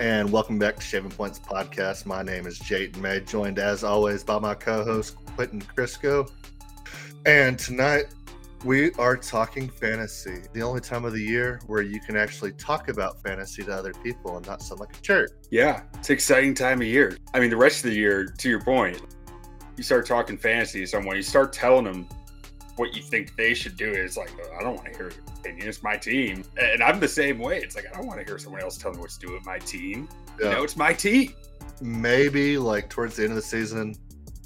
and welcome back to Shaving Points Podcast. My name is Jayden May, joined as always by my co host, Quentin Crisco. And tonight we are talking fantasy, the only time of the year where you can actually talk about fantasy to other people and not sound like a jerk. Yeah, it's an exciting time of year. I mean, the rest of the year, to your point, you start talking fantasy to someone, you start telling them what you think they should do. It's like, oh, I don't want to hear your opinion. It's my team. And I'm the same way. It's like, I don't want to hear someone else tell me what to do with my team. Yeah. You know, it's my team. Maybe like towards the end of the season,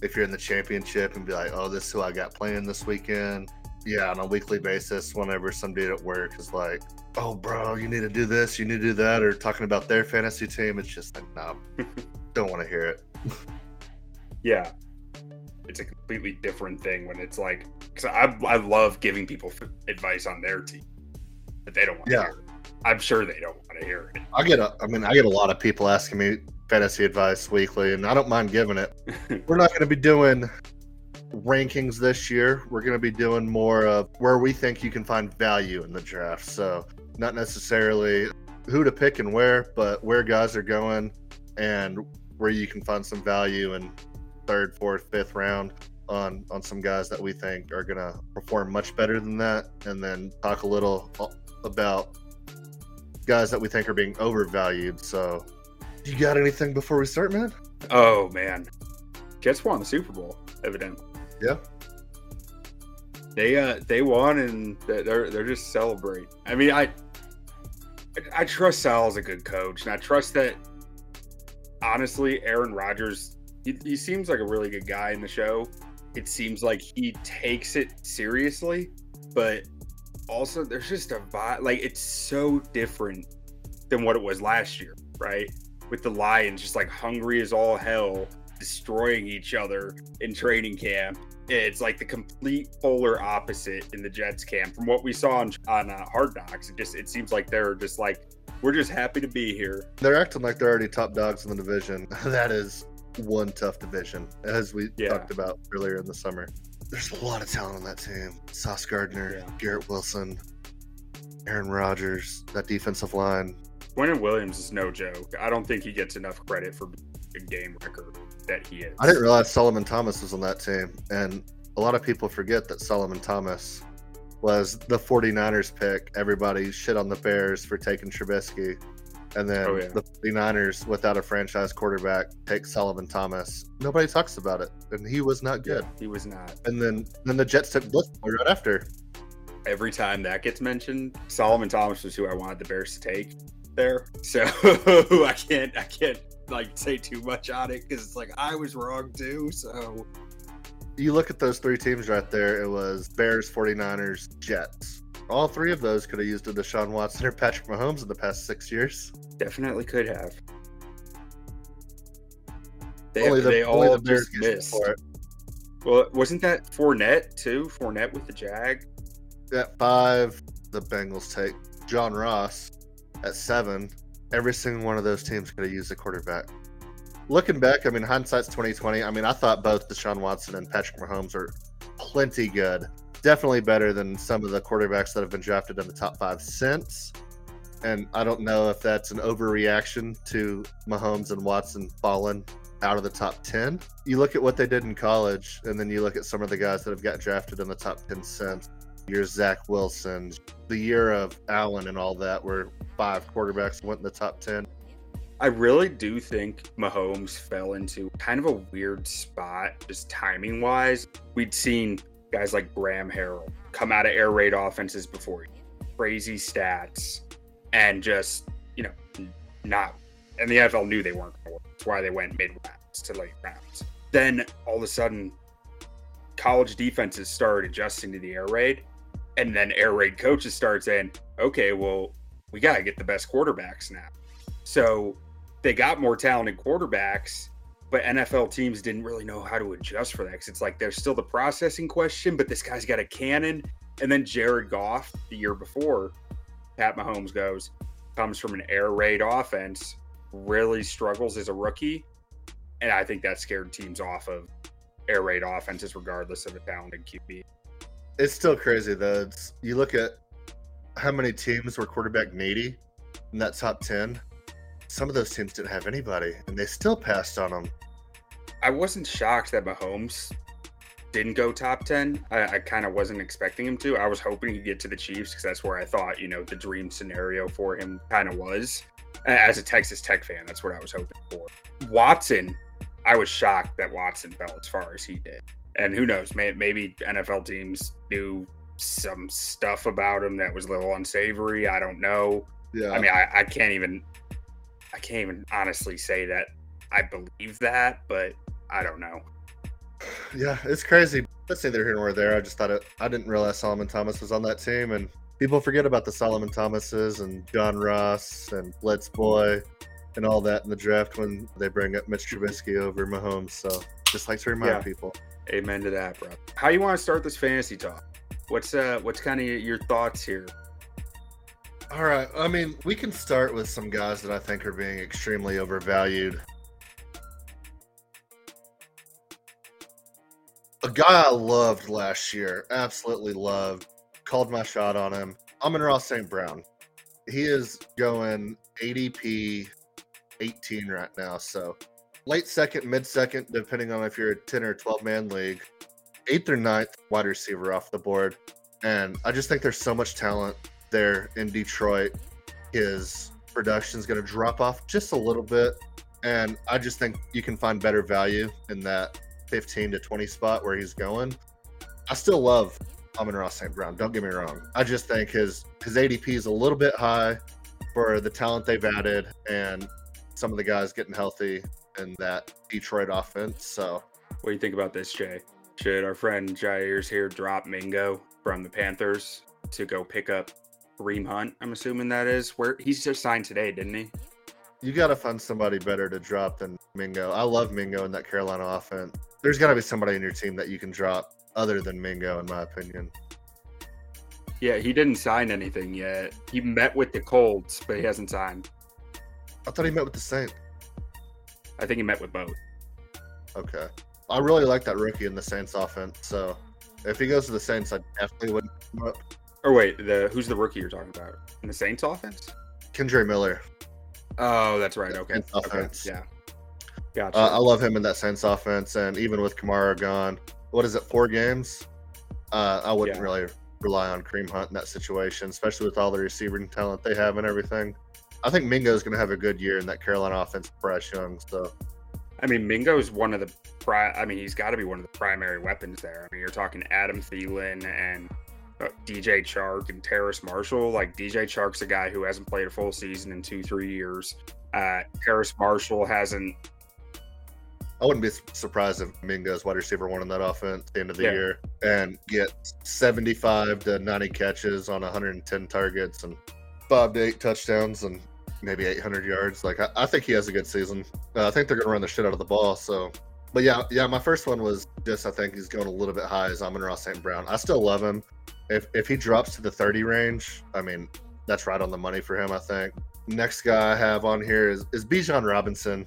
if you're in the championship and be like, oh, this is who I got playing this weekend. Yeah, on a weekly basis, whenever somebody at work is like, oh, bro, you need to do this, you need to do that, or talking about their fantasy team, it's just like, no, don't want to hear it. yeah it's a completely different thing when it's like because I, I love giving people advice on their team but they don't want yeah. to hear. I'm sure they don't want to hear it. I get a I mean I get a lot of people asking me fantasy advice weekly and I don't mind giving it. We're not going to be doing rankings this year. We're going to be doing more of where we think you can find value in the draft. So, not necessarily who to pick and where, but where guys are going and where you can find some value in third, fourth, fifth round on on some guys that we think are going to perform much better than that, and then talk a little about guys that we think are being overvalued. So, you got anything before we start, man? Oh man, Jets won the Super Bowl, evidently. Yeah. They uh they won and they're they're just celebrating. I mean, I I trust Sal as a good coach, and I trust that honestly, Aaron Rodgers he, he seems like a really good guy in the show. It seems like he takes it seriously, but also there's just a vibe. Like it's so different than what it was last year, right? With the Lions just like hungry as all hell, destroying each other in training camp. It's like the complete polar opposite in the Jets camp from what we saw on, on uh, Hard Knocks. It just it seems like they're just like we're just happy to be here. They're acting like they're already top dogs in the division. that is one tough division, as we yeah. talked about earlier in the summer. There's a lot of talent on that team. Sauce Gardner, yeah. Garrett Wilson, Aaron Rodgers, that defensive line. Quinnen Williams is no joke. I don't think he gets enough credit for a game record that he is. I didn't realize Solomon Thomas was on that team. And a lot of people forget that Solomon Thomas was the 49ers pick. Everybody shit on the Bears for taking Trubisky. And then oh, yeah. the 49ers, without a franchise quarterback, take Solomon Thomas. Nobody talks about it. And he was not good. Yeah, he was not. And then then the Jets took Blitzboy right after. Every time that gets mentioned, Solomon Thomas was who I wanted the Bears to take there. So I can't I can't like say too much on it because it's like I was wrong too. So you look at those three teams right there, it was Bears, 49ers, Jets all three of those could have used a Deshaun Watson or Patrick Mahomes in the past six years. Definitely could have. They, only the, they only all the Bears just missed. Well, wasn't that Fournette too? Fournette with the Jag. At five, the Bengals take John Ross. At seven, every single one of those teams could have used a quarterback. Looking back, I mean, hindsight's twenty twenty. I mean, I thought both Deshaun Watson and Patrick Mahomes are plenty good definitely better than some of the quarterbacks that have been drafted in the top five since. And I don't know if that's an overreaction to Mahomes and Watson falling out of the top 10. You look at what they did in college, and then you look at some of the guys that have got drafted in the top 10 since. Your Zach Wilson, the year of Allen and all that, where five quarterbacks went in the top 10. I really do think Mahomes fell into kind of a weird spot, just timing wise. We'd seen guys like Graham Harrell come out of air raid offenses before crazy stats and just you know not and the NFL knew they weren't going to work. That's why they went mid rounds to late rounds. Then all of a sudden, college defenses started adjusting to the air raid, and then air raid coaches started saying, "Okay, well, we got to get the best quarterbacks now." So they got more talented quarterbacks, but NFL teams didn't really know how to adjust for that because it's like there's still the processing question, but this guy's got a cannon. And then Jared Goff, the year before, Pat Mahomes goes, comes from an air raid offense, really struggles as a rookie. And I think that scared teams off of air raid offenses, regardless of the talented QB. It's still crazy, though. It's, you look at how many teams were quarterback needy in that top 10 some of those teams didn't have anybody, and they still passed on them. I wasn't shocked that Mahomes didn't go top 10. I, I kind of wasn't expecting him to. I was hoping he'd get to the Chiefs because that's where I thought, you know, the dream scenario for him kind of was. As a Texas Tech fan, that's what I was hoping for. Watson, I was shocked that Watson fell as far as he did. And who knows, may, maybe NFL teams knew some stuff about him that was a little unsavory. I don't know. Yeah. I mean, I, I can't even, I can't even honestly say that I believe that, but I don't know. Yeah, it's crazy. Let's say they're here nor there. I just thought it. I didn't realize Solomon Thomas was on that team, and people forget about the Solomon Thomases and John Ross and Let's Boy and all that in the draft when they bring up Mitch Trubisky over Mahomes. So just like to remind Yeah. people. Amen to that, bro. How you want to start this fantasy talk? What's uh, what's kind of your thoughts here? All right. I mean, we can start with some guys that I think are being extremely overvalued. A guy I loved last year, absolutely loved, called my shot on him. Amon-Ra St. Brown. He is going ADP 18 right now. So late second, mid second, depending on if you're a 10 or 12 man league. Eighth or ninth wide receiver off the board. And I just think there's so much talent there in Detroit. His production is going to drop off just a little bit. And I just think you can find better value in that 15 to 20 spot where he's going. I still love Amon-Ra St. Brown. Don't get me wrong. I just think his his ADP is a little bit high for the talent they've added and some of the guys getting healthy in that Detroit offense. So What do you think about this, Jay? Should our friend Jair's here drop Mingo from the Panthers to go pick up Reem Hunt? I'm assuming that is where he's just signed today, didn't he? you got to find somebody better to drop than Mingo. I love Mingo in that Carolina offense. There's got to be somebody in your team that you can drop other than Mingo, in my opinion. Yeah, he didn't sign anything yet. He met with the Colts, but he hasn't signed. I thought he met with the Saints. I think he met with both. Okay. I really like that rookie in the Saints offense. So if he goes to the Saints, I definitely wouldn't. Or wait, the who's the rookie you're talking about in the Saints offense? Kendre Miller. Oh, that's right. Okay. Okay. offense. Yeah. Gotcha. Uh, I love him in that Saints offense, and even with Kamara gone, what is it? Four games. Uh, I wouldn't Yeah. really rely on Kareem Hunt in that situation, especially with all the receiving talent they have and everything. I think Mingo is going to have a good year in that Carolina offense. Bryce Young, so I mean, Mingo is one of the pri- I mean, he's got to be one of the primary weapons there. I mean, you're talking Adam Thielen and uh, DJ Chark and Terrace Marshall. Like DJ Chark's a guy who hasn't played a full season in two, three years. Uh, Terrace Marshall hasn't. I wouldn't be surprised if Mingo's wide receiver one in that offense at the end of the Yeah. year and get 75 to 90 catches on 110 targets and five to eight touchdowns and maybe 800 yards. Like I, I think he has a good season. Uh, I think they're going to run the shit out of the ball. So, but yeah, yeah. My first one was just I think he's going a little bit high as Amon-Ra St. Brown. I still love him. If if he drops to the 30 range, I mean that's right on the money for him. I think. Next guy I have on here is is Bijan Robinson.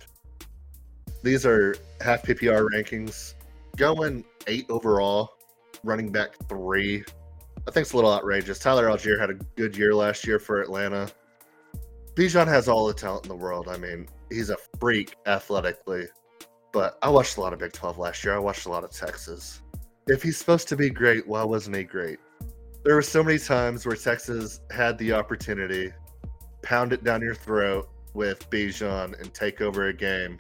These are half PPR rankings. Going eight overall, running back three. I think it's a little outrageous. Tyler Allgeier had a good year last year for Atlanta. Bijan has all the talent in the world. I mean, he's a freak athletically. But I watched a lot of Big 12 last year. I watched a lot of Texas. If he's supposed to be great, why wasn't he great? There were so many times where Texas had the opportunity, pound it down your throat with Bijan and take over a game.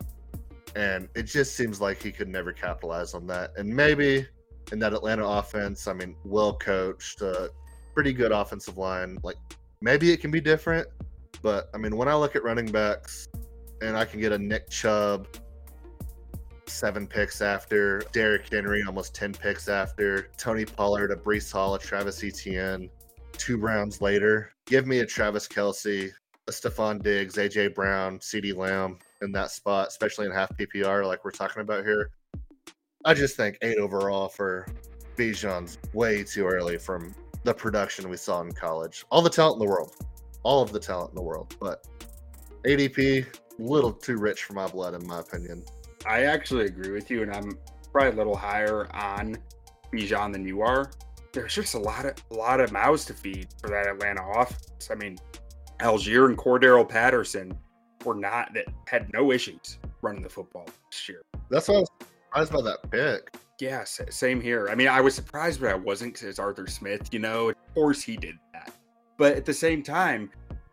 And it just seems like he could never capitalize on that. And maybe in that Atlanta offense, I mean, well coached, uh, pretty good offensive line. Like maybe it can be different, but I mean, when I look at running backs, and I can get a Nick Chubb, seven picks after Derrick Henry, almost ten picks after Tony Pollard, a Breece Hall, a Travis Etienne, two rounds later. Give me a Travis Kelce, a Stefon Diggs, AJ Brown, CeeDee Lamb in that spot, especially in half PPR, like we're talking about here. I just think eight overall for Bijan's way too early from the production we saw in college. All the talent in the world, all of the talent in the world, but ADP a little too rich for my blood, in my opinion. I actually agree with you, and I'm probably a little higher on Bijan than you are. There's just a lot of a lot of mouths to feed for that Atlanta offense. I mean, Allgeier and Cordarrelle Patterson were not that had no issues running the football this year. That's why I was surprised by that pick. Yeah, same here. I mean, I was surprised, but I wasn't because it's Arthur Smith. You know, of course he did that. But at the same time,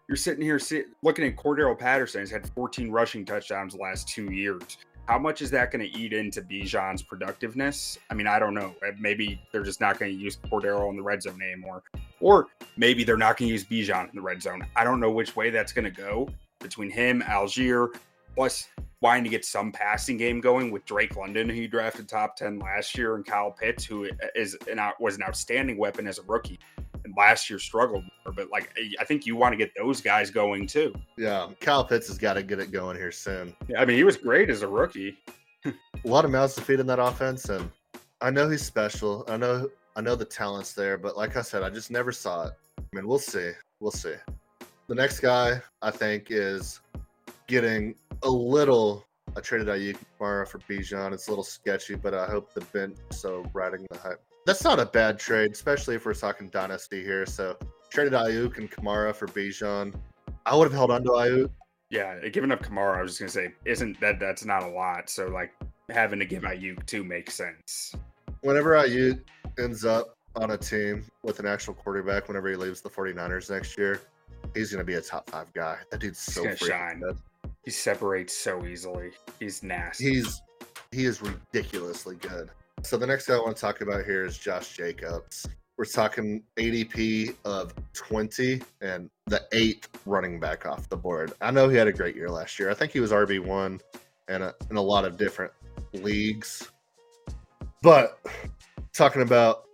you're sitting here sit, looking at Cordarrelle Patterson. He's had 14 rushing touchdowns the last two years. How much is that going to eat into Bijan's productiveness? I mean, I don't know. Uh, maybe they're just not going to use Cordarrelle in the red zone anymore. Or maybe they're not going to use Bijan in the red zone. I don't know which way that's going to go between him, Allgeier, plus wanting to get some passing game going with Drake London, who you drafted top 10 last year, and Kyle Pitts, who is an, was an outstanding weapon as a rookie and last year struggled more. But like, I think you want to get those guys going too. Yeah, Kyle Pitts has got to get it going here soon. Yeah, I mean, he was great as a rookie. a lot of mouths to feed in that offense, and I know he's special. I know, I know the talent's there, but like I said, I just never saw it. I mean, we'll see. We'll see. The next guy I think is getting a little. I traded Aiyuk tomorrow for Bijan. It's a little sketchy, but I hope the bench so riding the hype that's not a bad trade, especially if we're talking dynasty here. So traded Aiyuk and Kamara for Bijan. I would have held on to Aiyuk. Yeah, giving up Kamara, I was just gonna say, isn't that that's not a lot. So like having to give Aiyuk too makes sense. Whenever Aiyuk ends up on a team with an actual quarterback, whenever he leaves the 49ers next year, he's gonna be a top five guy. That dude's so shine. Good. He separates so easily. He's nasty. He's he is ridiculously good. So the next guy I want to talk about here is Josh Jacobs. We're talking ADP of 20 and the eighth running back off the board. I know he had a great year last year. I think he was RB1 and a, in a lot of different leagues. But talking about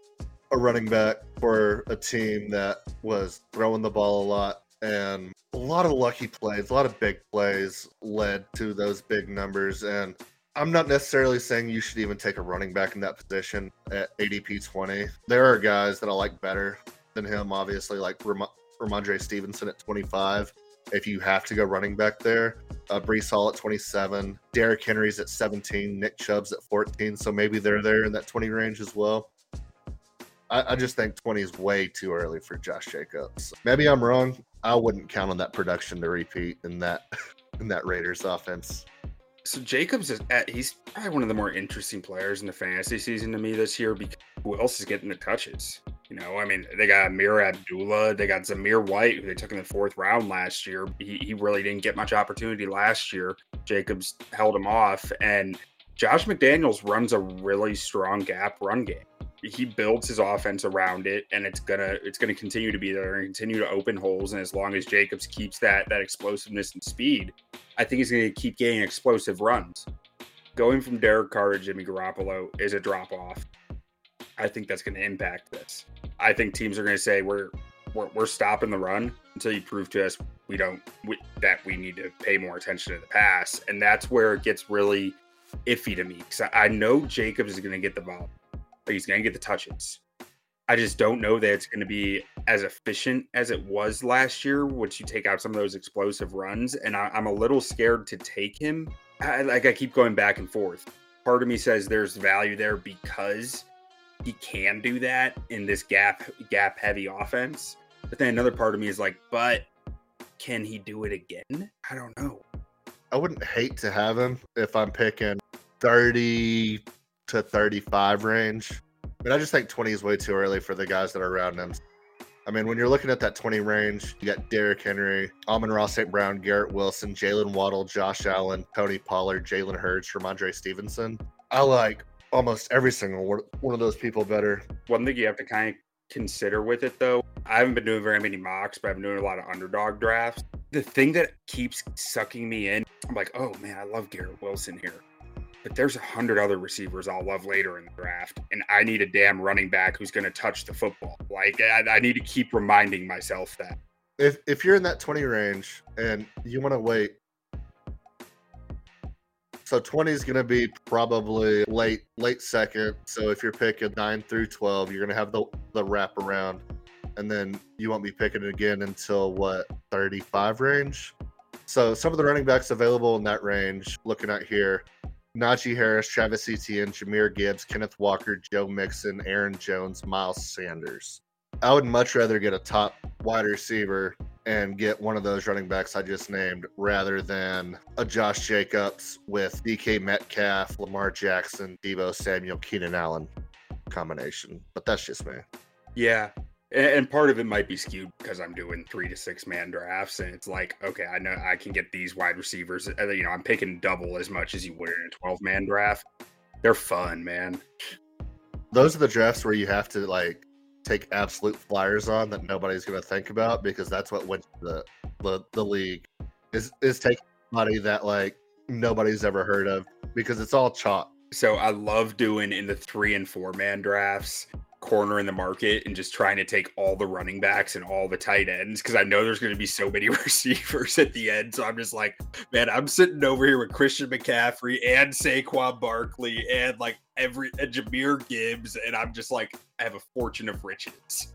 a running back for a team that was throwing the ball a lot and a lot of lucky plays, a lot of big plays led to those big numbers. And I'm not necessarily saying you should even take a running back in that position at ADP 20. There are guys that I like better than him, obviously, like Ram- Rhamondre Stevenson at 25. If you have to go running back there, uh, Breece Hall at 27, Derrick Henry's at 17, Nick Chubb's at 14. So maybe they're there in that 20 range as well. I, I just think 20 is way too early for Josh Jacobs. Maybe I'm wrong. I wouldn't count on that production to repeat in that in that Raiders offense. So Jacobs is at, he's probably one of the more interesting players in the fantasy season to me this year because who else is getting the touches? You know, I mean, they got Ameer Abdullah, they got Zamir White, who they took in the fourth round last year. He, he really didn't get much opportunity last year. Jacobs held him off, and Josh McDaniels runs a really strong gap run game. He builds his offense around it and it's gonna it's gonna continue to be there and continue to open holes. And as long as jacobs keeps that that explosiveness and speed i think he's gonna keep getting explosive runs. Going from derek carr to jimmy garoppolo is a drop off. I think that's gonna impact this. I think teams are gonna say we're we're, we're stopping the run until you prove to us we don't we, that we need to pay more attention to the pass. And that's where it gets really iffy to me because I, I know jacobs is going to get the ball he's going to get the touches. I just don't know that it's going to be as efficient as it was last year, once you take out some of those explosive runs. And I, am a little scared to take him. I, like I keep going back and forth. Part of me says there's value there because he can do that in this gap gap heavy offense. But then another part of me is like, but can he do it again? I don't know. I wouldn't hate to have him if I'm picking 30 to 35 range. But I just think 20 is way too early for the guys that are around him. I mean, when you're looking at that 20 range, you got Derrick Henry, Amon-Ra St. Brown, Garrett Wilson, Jalen Waddle, Josh Allen, Tony Pollard, Jalen Hurts, Rhamondre Stevenson. I like almost every single one of those people better. One thing you have to kind of consider with it, though, I haven't been doing very many mocks, but I've been doing a lot of underdog drafts. The thing that keeps sucking me in, I'm like, oh man, I love Garrett Wilson here but there's a hundred other receivers I'll love later in the draft, and I need a damn running back who's going to touch the football. Like I, I, need to keep reminding myself that. If if you're in that 20 range and you want to wait, so 20 is going to be probably late late second. So if you're picking nine through 12, you're going to have the the wrap around, and then you won't be picking it again until what 35 range. So some of the running backs available in that range, looking at here, Najee Harris, Travis Etienne, Jahmyr Gibbs, Kenneth Walker, Joe Mixon, Aaron Jones, Miles Sanders. I would much rather get a top wide receiver and get one of those running backs I just named rather than a Josh Jacobs with DK Metcalf, Lamar Jackson, Deebo Samuel, Keenan Allen combination. But that's just me. Yeah. And part of it might be skewed because I'm doing three to six man drafts, and it's like, okay, I know I can get these wide receivers. Uh, you know, I'm picking double as much as you would in a 12 man draft. They're fun, man. Those are the drafts where you have to like take absolute flyers on that nobody's going to think about because that's what went the the, the league is is taking money that like nobody's ever heard of because it's all chalk. So I love doing in the three and four man drafts corner in the market and just trying to take all the running backs and all the tight ends because I know there's going to be so many receivers at the end. So I'm just like, man, I'm sitting over here with Christian McCaffrey and Saquon Barkley and like every and Jahmyr Gibbs, and I'm just like, I have a fortune of riches.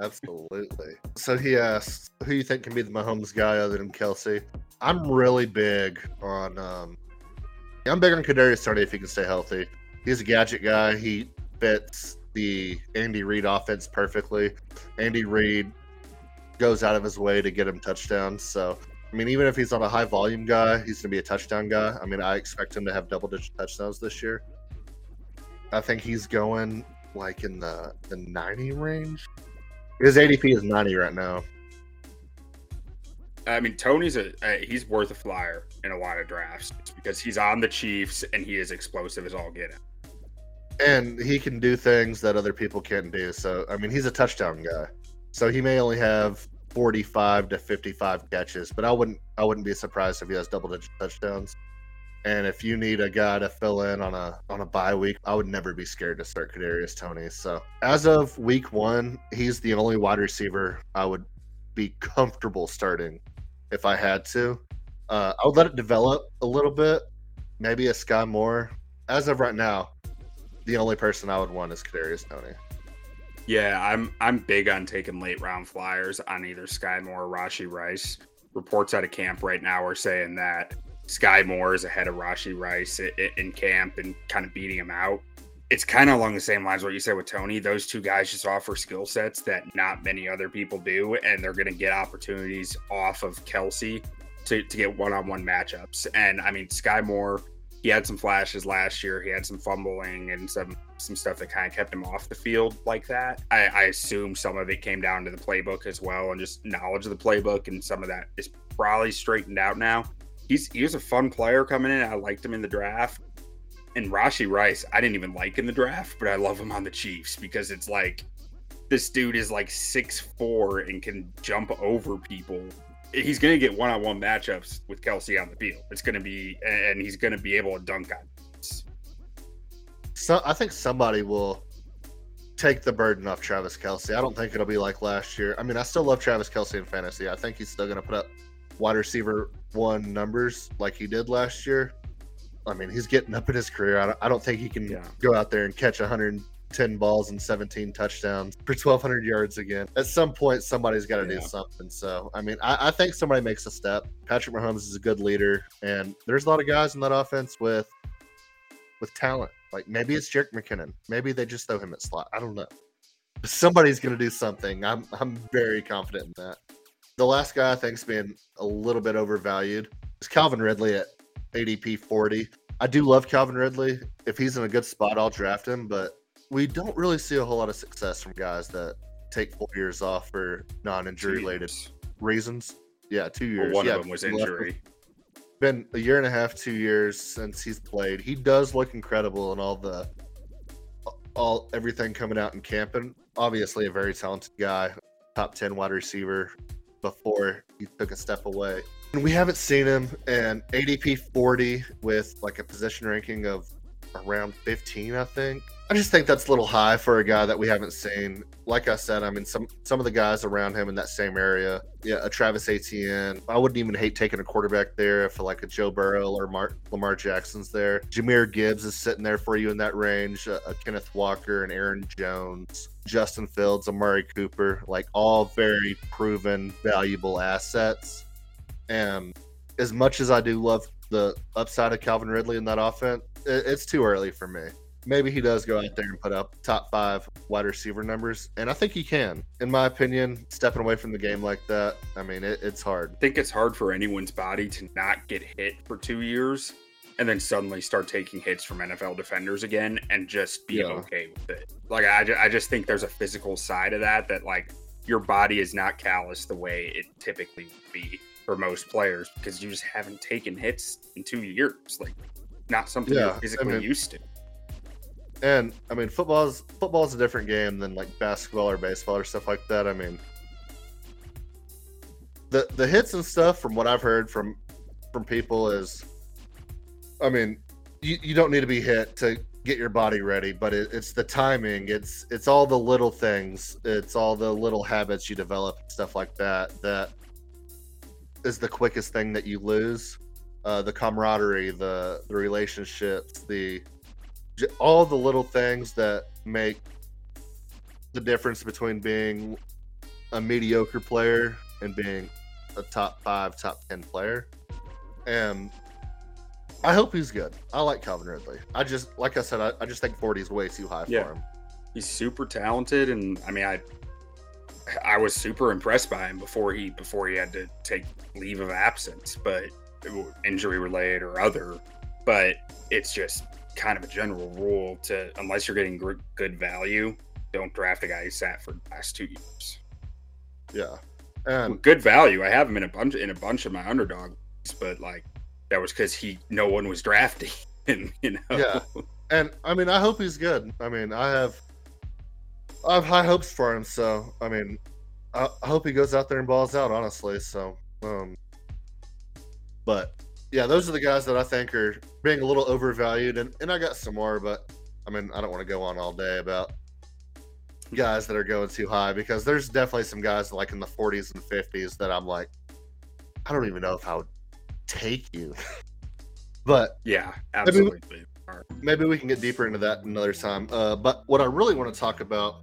Absolutely. So he asked, who you think can be the Mahomes guy other than Kelce?" I'm really big on. um I'm big on Kadarius Toney if he can stay healthy. He's a gadget guy. He fits the Andy Reid offense perfectly. Andy Reid goes out of his way to get him touchdowns. So, I mean, even if he's not a high volume guy, he's going to be a touchdown guy. I mean, I expect him to have double digit touchdowns this year. I think he's going like in the, the 90 range. His ADP is 90 right now. I mean, Toney's a uh, he's worth a flyer in a lot of drafts because he's on the Chiefs and he is explosive as all get out and he can do things that other people can't do. So I mean, he's a touchdown guy. So he may only have 45 to 55 catches, but I wouldn't I wouldn't be surprised if he has double digit touchdowns. And if you need a guy to fill in on a on a bye week, I would never be scared to start Kadarius Toney. So as of week one, he's the only wide receiver I would be comfortable starting if I had to. Uh, I would let it develop a little bit, maybe a Sky Moore. As of right now, the only person I would want is Kadarius Toney. Yeah, I'm I'm big on taking late round flyers on either Sky Moore or Rashee Rice. Reports out of camp right now are saying that Sky Moore is ahead of Rashee Rice in camp and kind of beating him out. It's kind of along the same lines what you said with Toney. Those two guys just offer skill sets that not many other people do, and they're going to get opportunities off of Kelce to, to get one on one matchups. And I mean, Sky Moore he had some flashes last year. He had some fumbling and some some stuff that kind of kept him off the field like that. I, I assume some of it came down to the playbook as well and just knowledge of the playbook, and some of that is probably straightened out now. He's he was a fun player coming in. I liked him in the draft. And Rashee Rice, I didn't even like in the draft, but I love him on the Chiefs because it's like this dude is like six four and can jump over people he's going to get one-on-one matchups with Kelce on the field. It's going to be, and he's going to be able to dunk on. So I think somebody will take the burden off Travis Kelce. I don't think it'll be like last year. I mean, I still love Travis Kelce in fantasy. I think he's still going to put up wide receiver one numbers like he did last year. I mean, he's getting up in his career. I don't, I don't think he can yeah. go out there and catch 110 balls and 17 touchdowns for 1,200 yards again. At some point, somebody's got to yeah. do something. So, I mean, I, I, think somebody makes a step. Patrick Mahomes is a good leader, and there's a lot of guys in that offense with with talent. Like maybe it's Jerick McKinnon. Maybe they just throw him at slot. I don't know. Somebody's going to do something. I'm I'm very confident in that. The last guy I think's being a little bit overvalued is Calvin Ridley at ADP 40. I do love Calvin Ridley. If he's in a good spot, I'll draft him. But we don't really see a whole lot of success from guys that take four years off for non-injury related reasons. Yeah, two years. Well, one yeah, of them was injury. Been a year and a half, two years since he's played. He does look incredible in all the all everything coming out in camp, and obviously a very talented guy, top ten wide receiver before he took a step away. And we haven't seen him in ADP 40 with like a position ranking of around 15, I think. I just think that's a little high for a guy that we haven't seen. Like I said, I mean, some some of the guys around him in that same area, yeah, a Travis Etienne. I wouldn't even hate taking a quarterback there if like a Joe Burrow or Mar- Lamar Jackson's there. Jahmyr Gibbs is sitting there for you in that range. A, a Kenneth Walker and Aaron Jones, Justin Fields, Amari Cooper, like all very proven, valuable assets. And as much as I do love the upside of Calvin Ridley in that offense, it, it's too early for me. maybe he does go out there and put up top five wide receiver numbers, and I think he can. In my opinion, stepping away from the game like that, I mean, it, it's hard. I think it's hard for anyone's body to not get hit for two years and then suddenly start taking hits from NFL defenders again and just be Yeah. okay with it. Like I, ju- I just think there's a physical side of that that like your body is not callous the way it typically would be for most players because you just haven't taken hits in two years. Like not something Yeah, you're I physically mean- used to. And I mean, football's football's a different game than like basketball or baseball or stuff like that. I mean, the the hits and stuff from what I've heard from from people is, I mean, you, you don't need to be hit to get your body ready, but it, it's the timing. It's it's all the little things. It's all the little habits you develop, stuff like that. That is the quickest thing that you lose. Uh, the camaraderie, the the relationships, the all the little things that make the difference between being a mediocre player and being a top five, top ten player. And I hope he's good. I like Calvin Ridley. I just, like I said, I, I just think 40 is way too high Yeah. for him. He's super talented, and I mean, I I was super impressed by him before he before he had to take leave of absence, but injury related or other. But it's just kind of a general rule to unless you're getting good value, don't draft a guy who sat for the last two years. Yeah. And With good value, I have him in a bunch in a bunch of my underdog, leagues, but like that was because he no one was drafting him. You know, Yeah. and I mean, I hope he's good. I mean, I have, I have high hopes for him. So, I mean, I, I hope he goes out there and balls out. Honestly, so, um, but yeah, those are the guys that I think are being a little overvalued, and and I got some more, but I mean, I don't want to go on all day about guys that are going too high because there's definitely some guys like in the 40s and 50s that I'm like, I don't even know if I would take you, but yeah, absolutely. Maybe we can get deeper into that another time. Uh, but what I really want to talk about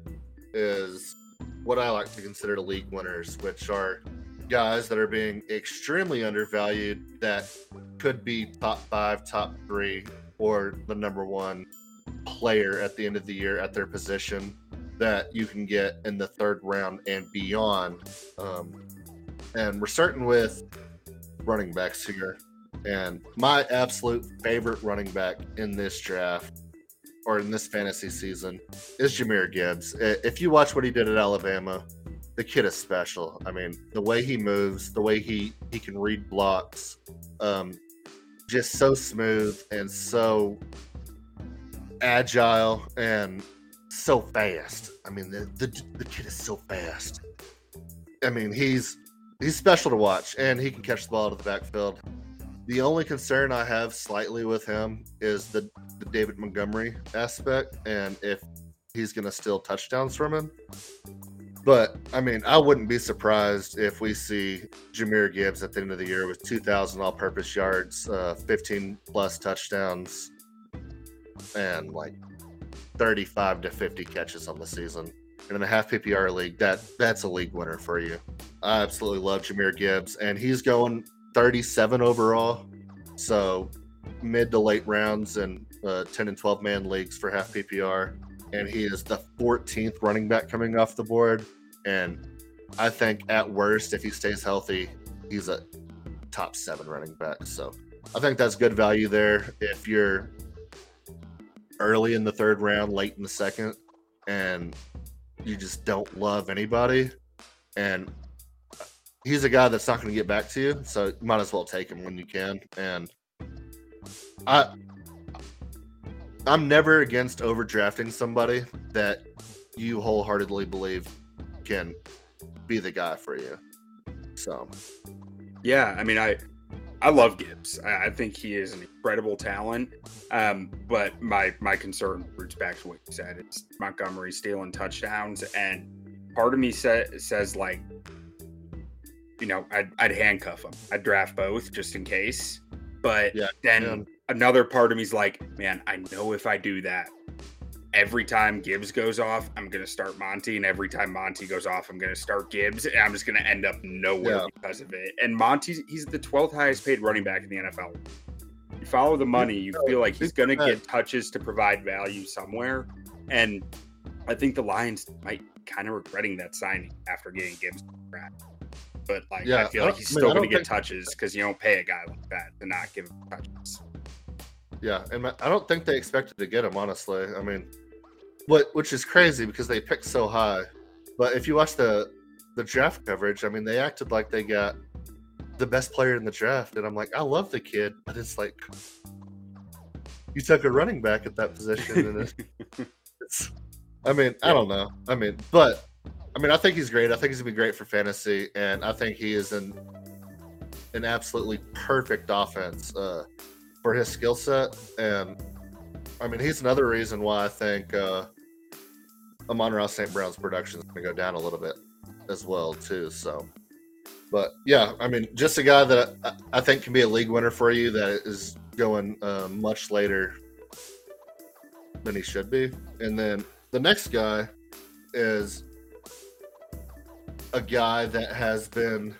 is what I like to consider the league winners, which are guys that are being extremely undervalued that could be top five, top three, or the number one player at the end of the year at their position that you can get in the third round and beyond. Um, and we're starting with running backs here. And my absolute favorite running back in this draft or in this fantasy season is Jahmyr Gibbs. If you watch what he did at Alabama, the kid is special. I mean, the way he moves, the way he he can read blocks, um, just so smooth and so agile and so fast. I mean, the the, the kid is so fast. I mean, he's he's special to watch, and he can catch the ball out of the backfield. The only concern I have slightly with him is the, the David Montgomery aspect, and if he's going to steal touchdowns from him. But I mean, I wouldn't be surprised if we see Jahmyr Gibbs at the end of the year with 2,000 all-purpose yards, uh, 15 plus touchdowns, and like 35 to 50 catches on the season. And in a half PPR league, that that's a league winner for you. I absolutely love Jahmyr Gibbs, and he's going 37 overall. So mid to late rounds and uh, 10 and 12 man leagues for half PPR. And he is the 14th running back coming off the board. And I think at worst, if he stays healthy, he's a top seven running back. So I think that's good value there. If you're early in the third round, late in the second, and you just don't love anybody, and he's a guy that's not going to get back to you, so you might as well take him when you can. And I, I'm never against overdrafting somebody that you wholeheartedly believe can be the guy for you. So Yeah, I mean, I I love Gibbs. I, I think he is an incredible talent. Um, but my my concern roots back to what you said. It's Montgomery stealing touchdowns, and part of me sa- says like, you know, I'd, I'd handcuff him. I'd draft both just in case. But Yeah, then yeah. another part of me's like, man, I know if I do that, every time Gibbs goes off, I'm gonna start Monty, and every time Monty goes off, I'm gonna start Gibbs, and I'm just gonna end up nowhere Yeah. because of it. And Monty's he's the 12th highest paid running back in the NFL. You follow the money. You feel like he's going to get touches to provide value somewhere. And I think the Lions might kind of regretting that signing after getting Gibbs. But like, Yeah, I feel like he's I mean, still going to get touches because you don't pay a guy like that to not give him touches. Yeah, and I don't think they expected to get him. Honestly, I mean, what which is crazy because they picked so high. But if you watch the the draft coverage, I mean, they acted like they got the best player in the draft, and I'm like, I love the kid, but it's like you took a running back at that position, and it's, it's I mean, I don't know. I mean, but I mean, I think he's great. I think he's gonna be great for fantasy, and I think he is an an absolutely perfect offense. Uh, for his skill set. And I mean, he's another reason why I think uh, Amon-Ra St. Brown's production is to go down a little bit as well, too. So, but yeah, I mean, just a guy that I, I think can be a league winner for you that is going uh, much later than he should be. And then the next guy is a guy that has been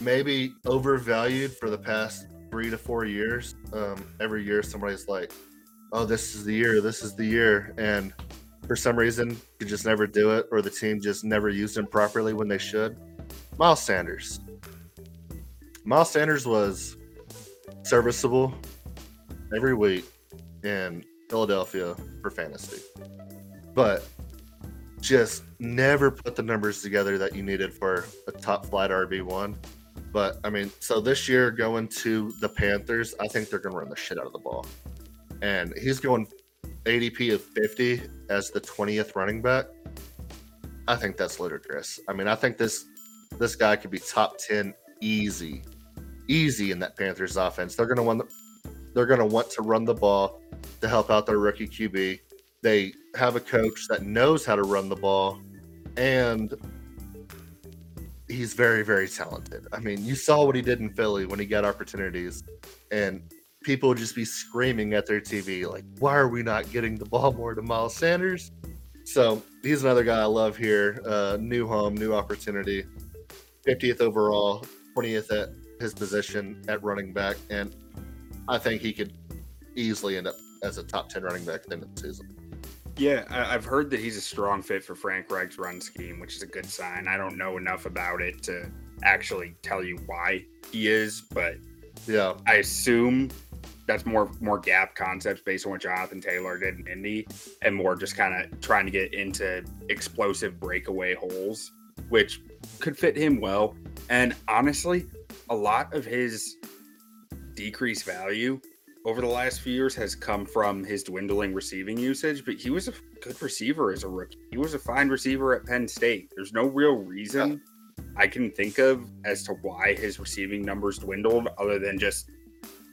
maybe overvalued for the past three to four years. Um, every year, somebody's like, "Oh, this is the year. This is the year," and for some reason, you just never do it, or the team just never used him properly when they should. Miles Sanders. Miles Sanders was serviceable every week in Philadelphia for fantasy, but just never put the numbers together that you needed for a top flight RB one. But I mean, so this year going to the Panthers, I think they're going to run the shit out of the ball. And he's going ADP of 50 as the 20th running back. I think that's ludicrous. I mean, I think this this guy could be top 10 easy, easy in that Panthers offense. They're going to want they're going to want to run the ball to help out their rookie QB. They have a coach that knows how to run the ball, and he's very, very talented. I mean, you saw what he did in Philly when he got opportunities, and people would just be screaming at their TV, like, why are we not getting the ball more to Miles Sanders? So he's another guy I love here. Uh, new home, new opportunity. 50th overall, 20th at his position at running back. And I think he could easily end up as a top 10 running back at the end of the season. Yeah, I've heard that he's a strong fit for Frank Reich's run scheme, which is a good sign. I don't know enough about it to actually tell you why he is, but Yeah. I assume that's more more gap concepts based on what Jonathan Taylor did in Indy, and more just kind of trying to get into explosive breakaway holes, which could fit him well. And honestly, a lot of his decreased value over the last few years has come from his dwindling receiving usage, but he was a good receiver as a rookie. He was a fine receiver at Penn State. There's no real reason I can think of as to why his receiving numbers dwindled, other than just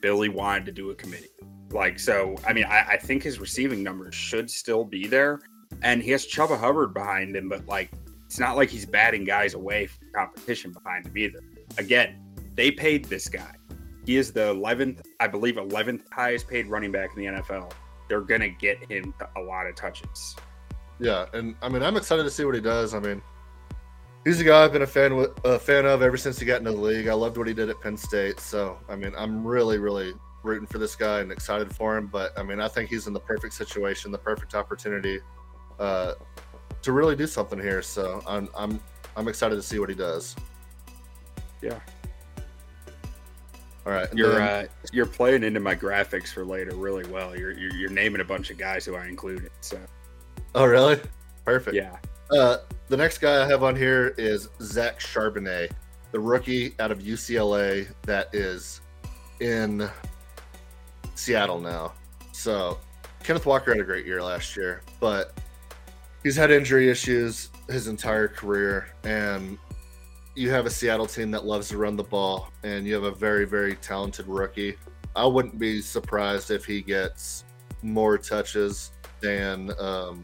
Billy wanted to do a committee. Like, so, I mean, I, I think his receiving numbers should still be there. And he has Chuba Hubbard behind him, but like, it's not like he's batting guys away from competition behind him either. Again, they paid this guy. He is the 11th, I believe, 11th highest paid running back in the NFL. They're going to get him a lot of touches. Yeah, and I mean, I'm excited to see what he does. I mean, he's a guy I've been a fan with, a fan of ever since he got into the league. I loved what he did at Penn State. So, I mean, I'm really, really rooting for this guy and excited for him. But I mean, I think he's in the perfect situation, the perfect opportunity uh, to really do something here. So, I'm, I'm, I'm excited to see what he does. Yeah. All right. You're then- uh, you're playing into my graphics for later really well. You're, you're you're naming a bunch of guys who I included. So oh, really? Perfect. yeah, Uh, the next guy I have on here is Zach Charbonnet, the rookie out of UCLA that is in Seattle now. So Kenneth Walker had a great year last year, but he's had injury issues his entire career. And you have a Seattle team that loves to run the ball, and you have a very, very talented rookie. I wouldn't be surprised if he gets more touches than um,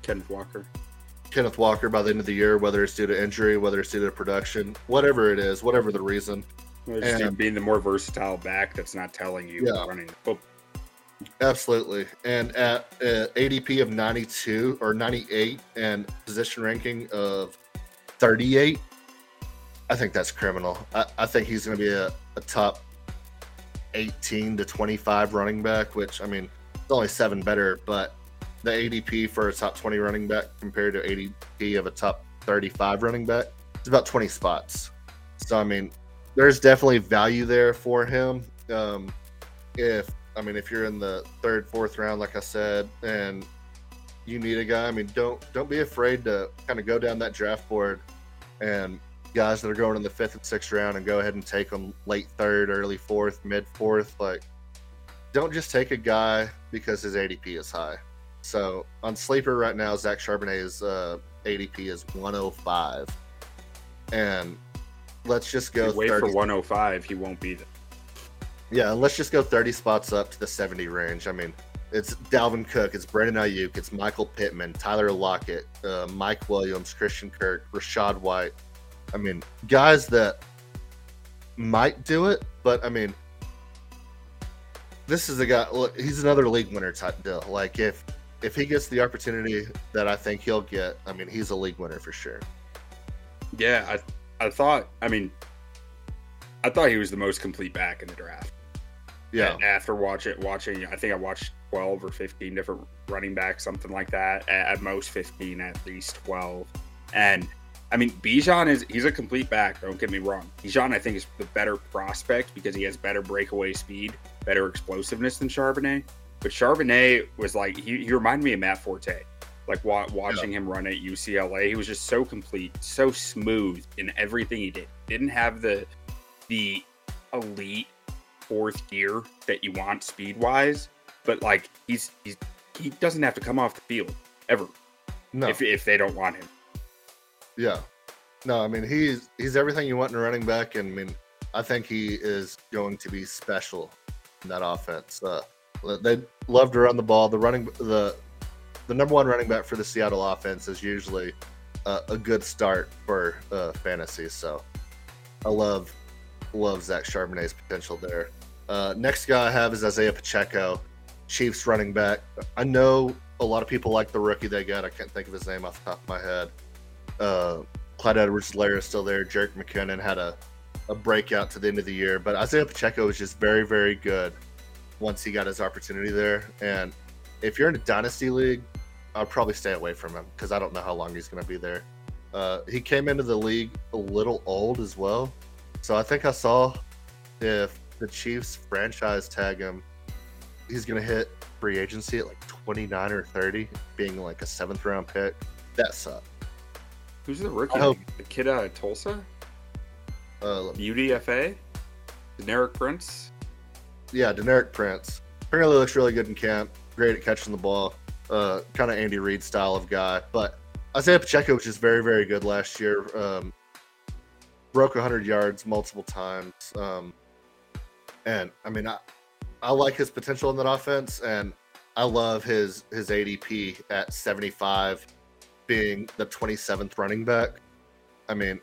Kenneth Walker. Kenneth Walker by the end of the year, whether it's due to injury, whether it's due to production, whatever it is, whatever the reason. Well, And- being the more versatile back that's not telling you Yeah. running the football. Absolutely. And at uh, ADP of 92 or 98 and position ranking of 38, I think that's criminal. I, I think he's going to be a, a top 18 to 25 running back, which I mean, it's only seven better, but the ADP for a top 20 running back compared to ADP of a top 35 running back, it's about 20 spots. So I mean, there's definitely value there for him. Um, if I mean, if you're in the third, fourth round, like I said, and you need a guy, I mean, don't don't be afraid to kind of go down that draft board and guys that are going in the fifth and sixth round and go ahead and take them late third, early fourth, mid fourth. Like, don't just take a guy because his ADP is high. So on sleeper right now, Zach Charbonnet's uh, ADP is 105, and let's just go. wait 30. for 105. He won't be there. Yeah, let's just go 30 spots up to the 70 range. I mean, it's Dalvin Cook, it's Brandon Aiyuk, it's Michael Pittman, Tyler Lockett, uh, Mike Williams, Christian Kirk, Rachaad White. I mean, guys that might do it, but I mean, this is a guy. Look, he's another league winner type deal. Like if if he gets the opportunity that I think he'll get, I mean, he's a league winner for sure. Yeah, I I thought. I mean, I thought he was the most complete back in the draft. Yeah. And after watching watching, I think I watched twelve or fifteen different running backs, something like that. At most fifteen, at least twelve. And I mean, Bijan is he's a complete back. Don't get me wrong. Bijan, I think, is the better prospect because he has better breakaway speed, better explosiveness than Charbonnet. But Charbonnet was like he, he reminded me of Matt Forte. Like wa- watching yeah. him run at UCLA, he was just so complete, so smooth in everything he did. Didn't have the the elite fourth gear that you want speed wise, but like he's he's he doesn't have to come off the field ever. No. If if they don't want him. Yeah. No, I mean he's he's everything you want in a running back, and I mean I think he is going to be special in that offense. Uh, they love to run the ball. The running the the number one running back for the Seattle offense is usually uh, a good start for uh, fantasy. So I love love Zach Charbonnet's potential there. Uh, next guy I have is Isaiah Pacheco, Chiefs running back. I know a lot of people like the rookie they got. I can't think of his name off the top of my head. Uh, Clyde Edwards-Helaire is still there. Jerick McKinnon had a, a breakout to the end of the year. But Isaiah Pacheco was just very, very good once he got his opportunity there. And if you're in a dynasty league, I'd probably stay away from him because I don't know how long he's going to be there. Uh, he came into the league a little old as well. So I think I saw if the Chiefs franchise tag him, he's going to hit free agency at like 29 or 30, being like a seventh round pick. That sucks. Who's the rookie? Hope, the kid out of Tulsa? Uh, UDFA? Deneric Prince? Yeah, Deneric Prince. Apparently looks really good in camp. Great at catching the ball. Uh, kind of Andy Reid style of guy. But Isaiah Pacheco was just very, very good last year. Um, broke 100 yards multiple times. Um, and I mean, I, I like his potential in that offense, and I love his his ADP at 75, being the 27th running back. I mean,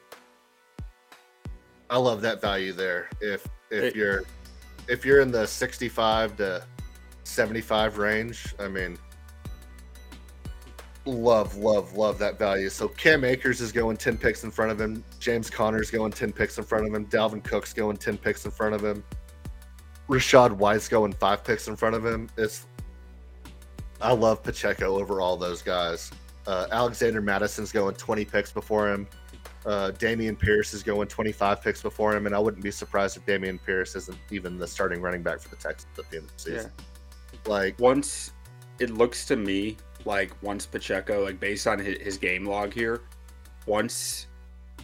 I love that value there. If if you're if you're in the 65 to 75 range, I mean, love, love, love that value. So Cam Akers is going 10 picks in front of him. James Conner's going 10 picks in front of him. Dalvin Cook's going 10 picks in front of him. Rachaad White's going five picks in front of him. It's I love Pacheco over all those guys. Uh, Alexander Mattison's going 20 picks before him. Uh, Dameon Pierce is going 25 picks before him, and I wouldn't be surprised if Dameon Pierce isn't even the starting running back for the Texans at the end of the season. Yeah. Like once it looks to me like once Pacheco, like based on his, his game log here, once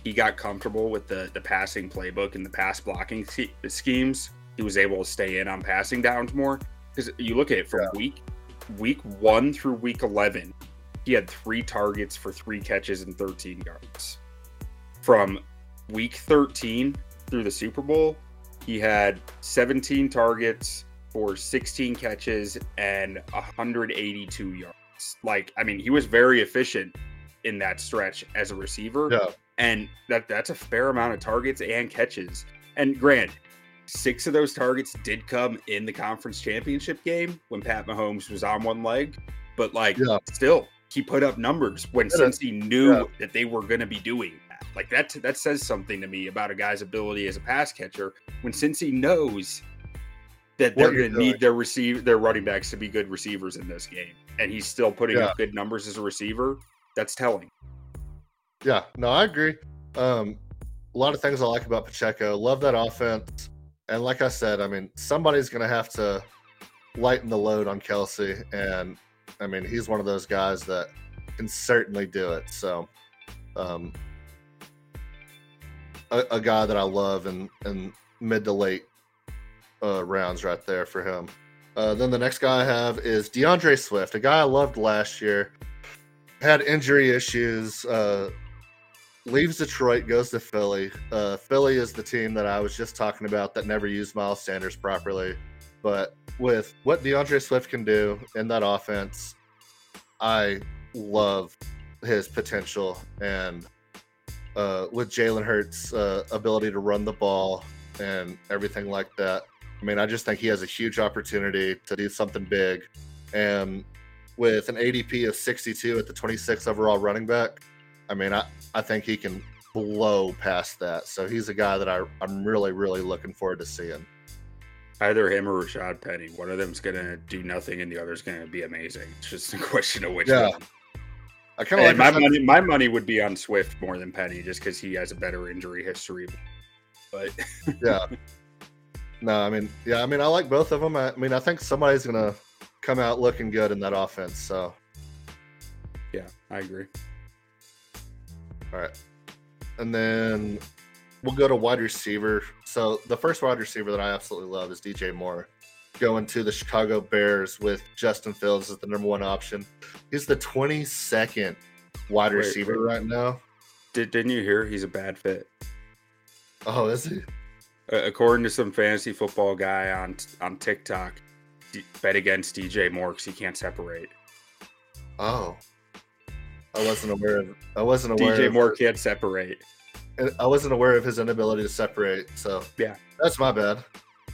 he got comfortable with the the passing playbook and the pass blocking schemes, he was able to stay in on passing downs more. Because you look at it from yeah. week week one through week eleven, he had three targets for three catches and 13 yards. From week 13 through the Super Bowl, he had 17 targets for 16 catches and 182 yards. Like, I mean, he was very efficient in that stretch as a receiver. Yeah. And that that's a fair amount of targets and catches. And Grant, six of those targets did come in the conference championship game when Pat Mahomes was on one leg. But like yeah. still, he put up numbers when yeah. Cincy knew yeah. that they were gonna be doing that. Like that that says something to me about a guy's ability as a pass catcher when Cincy knows that they're going to need their receive their running backs to be good receivers in this game, and he's still putting yeah. up good numbers as a receiver. That's telling. Yeah, no, I agree. Um, a lot of things I like about Pacheco. Love that offense, and like I said, I mean, somebody's going to have to lighten the load on Kelce. and I mean, he's one of those guys that can certainly do it. So, um, a, a guy that I love in in mid to late uh, rounds right there for him. Uh, then the next guy I have is D'Andre Swift, a guy I loved last year. Had injury issues. Uh, leaves Detroit, goes to Philly. Uh, Philly is the team that I was just talking about that never used Miles Sanders properly. But with what D'Andre Swift can do in that offense, I love his potential. And uh, with Jalen Hurts' uh, ability to run the ball and everything like that, I mean, I just think he has a huge opportunity to do something big. And with an ADP of 62 at the 26th overall running back, I mean, I, I think he can blow past that. So he's a guy that I, I'm really, really looking forward to seeing. Either him or Rashaad Penny. One of them's going to do nothing and the other's going to be amazing. It's just a question of which yeah. one. I kind of like my money. My money would be on Swift more than Penny, just because he has a better injury history. But yeah, no, I mean, yeah, I mean, I like both of them. I, I mean, I think somebody's gonna come out looking good in that offense. So, yeah, I agree. All right, and then we'll go to wide receiver. So the first wide receiver that I absolutely love is DJ Moore, going to the Chicago Bears with Justin Fields as the number one option. He's the twenty second wide wait, receiver wait. right now. Did, didn't you hear he's a bad fit? Oh, is he? according to some fantasy football guy on on TikTok, bet against DJ Moore because he can't separate. Oh, I wasn't aware of. I wasn't aware. DJ Moore can't separate. I wasn't aware of his inability to separate. So yeah, that's my bad.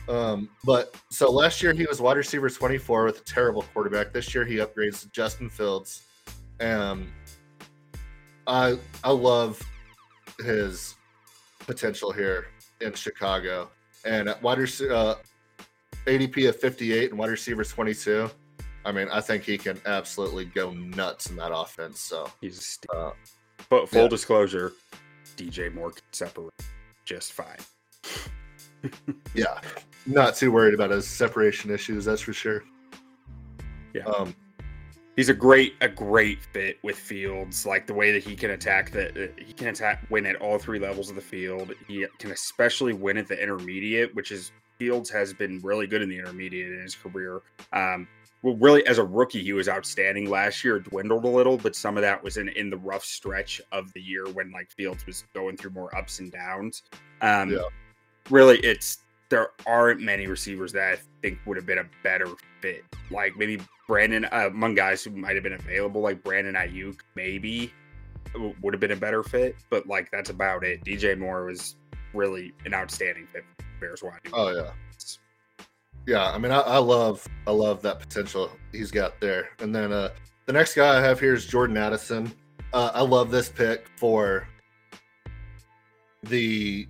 Um, but so last year he was wide receiver 24 with a terrible quarterback. This year he upgrades to Justin Fields. and I I love his potential here in Chicago. And at wide receiver, uh, ADP of 58 and wide receiver 22. I mean, I think he can absolutely go nuts in that offense. So he's, uh, but full yeah. disclosure, DJ Moore can separate just fine. yeah, not too worried about his separation issues. That's for sure. Yeah. Um, he's a great a great fit with Fields. Like the way that he can attack that he can attack win at all three levels of the field. He can especially win at the intermediate, which is Fields has been really good in the intermediate in his career. Um, well, really, as a rookie, he was outstanding last year. Dwindled a little, but some of that was in in the rough stretch of the year when like Fields was going through more ups and downs. Um, yeah. Really, it's there aren't many receivers that I think would have been a better fit. Like maybe Brandon, uh, among guys who might have been available, like Brandon Aiyuk, maybe would have been a better fit. But like that's about it. DJ Moore was really an outstanding fit. Bears wide. Oh yeah, yeah. I mean, I, I, love, I love that potential he's got there. And then uh, the next guy I have here is Jordan Addison. Uh, I love this pick for the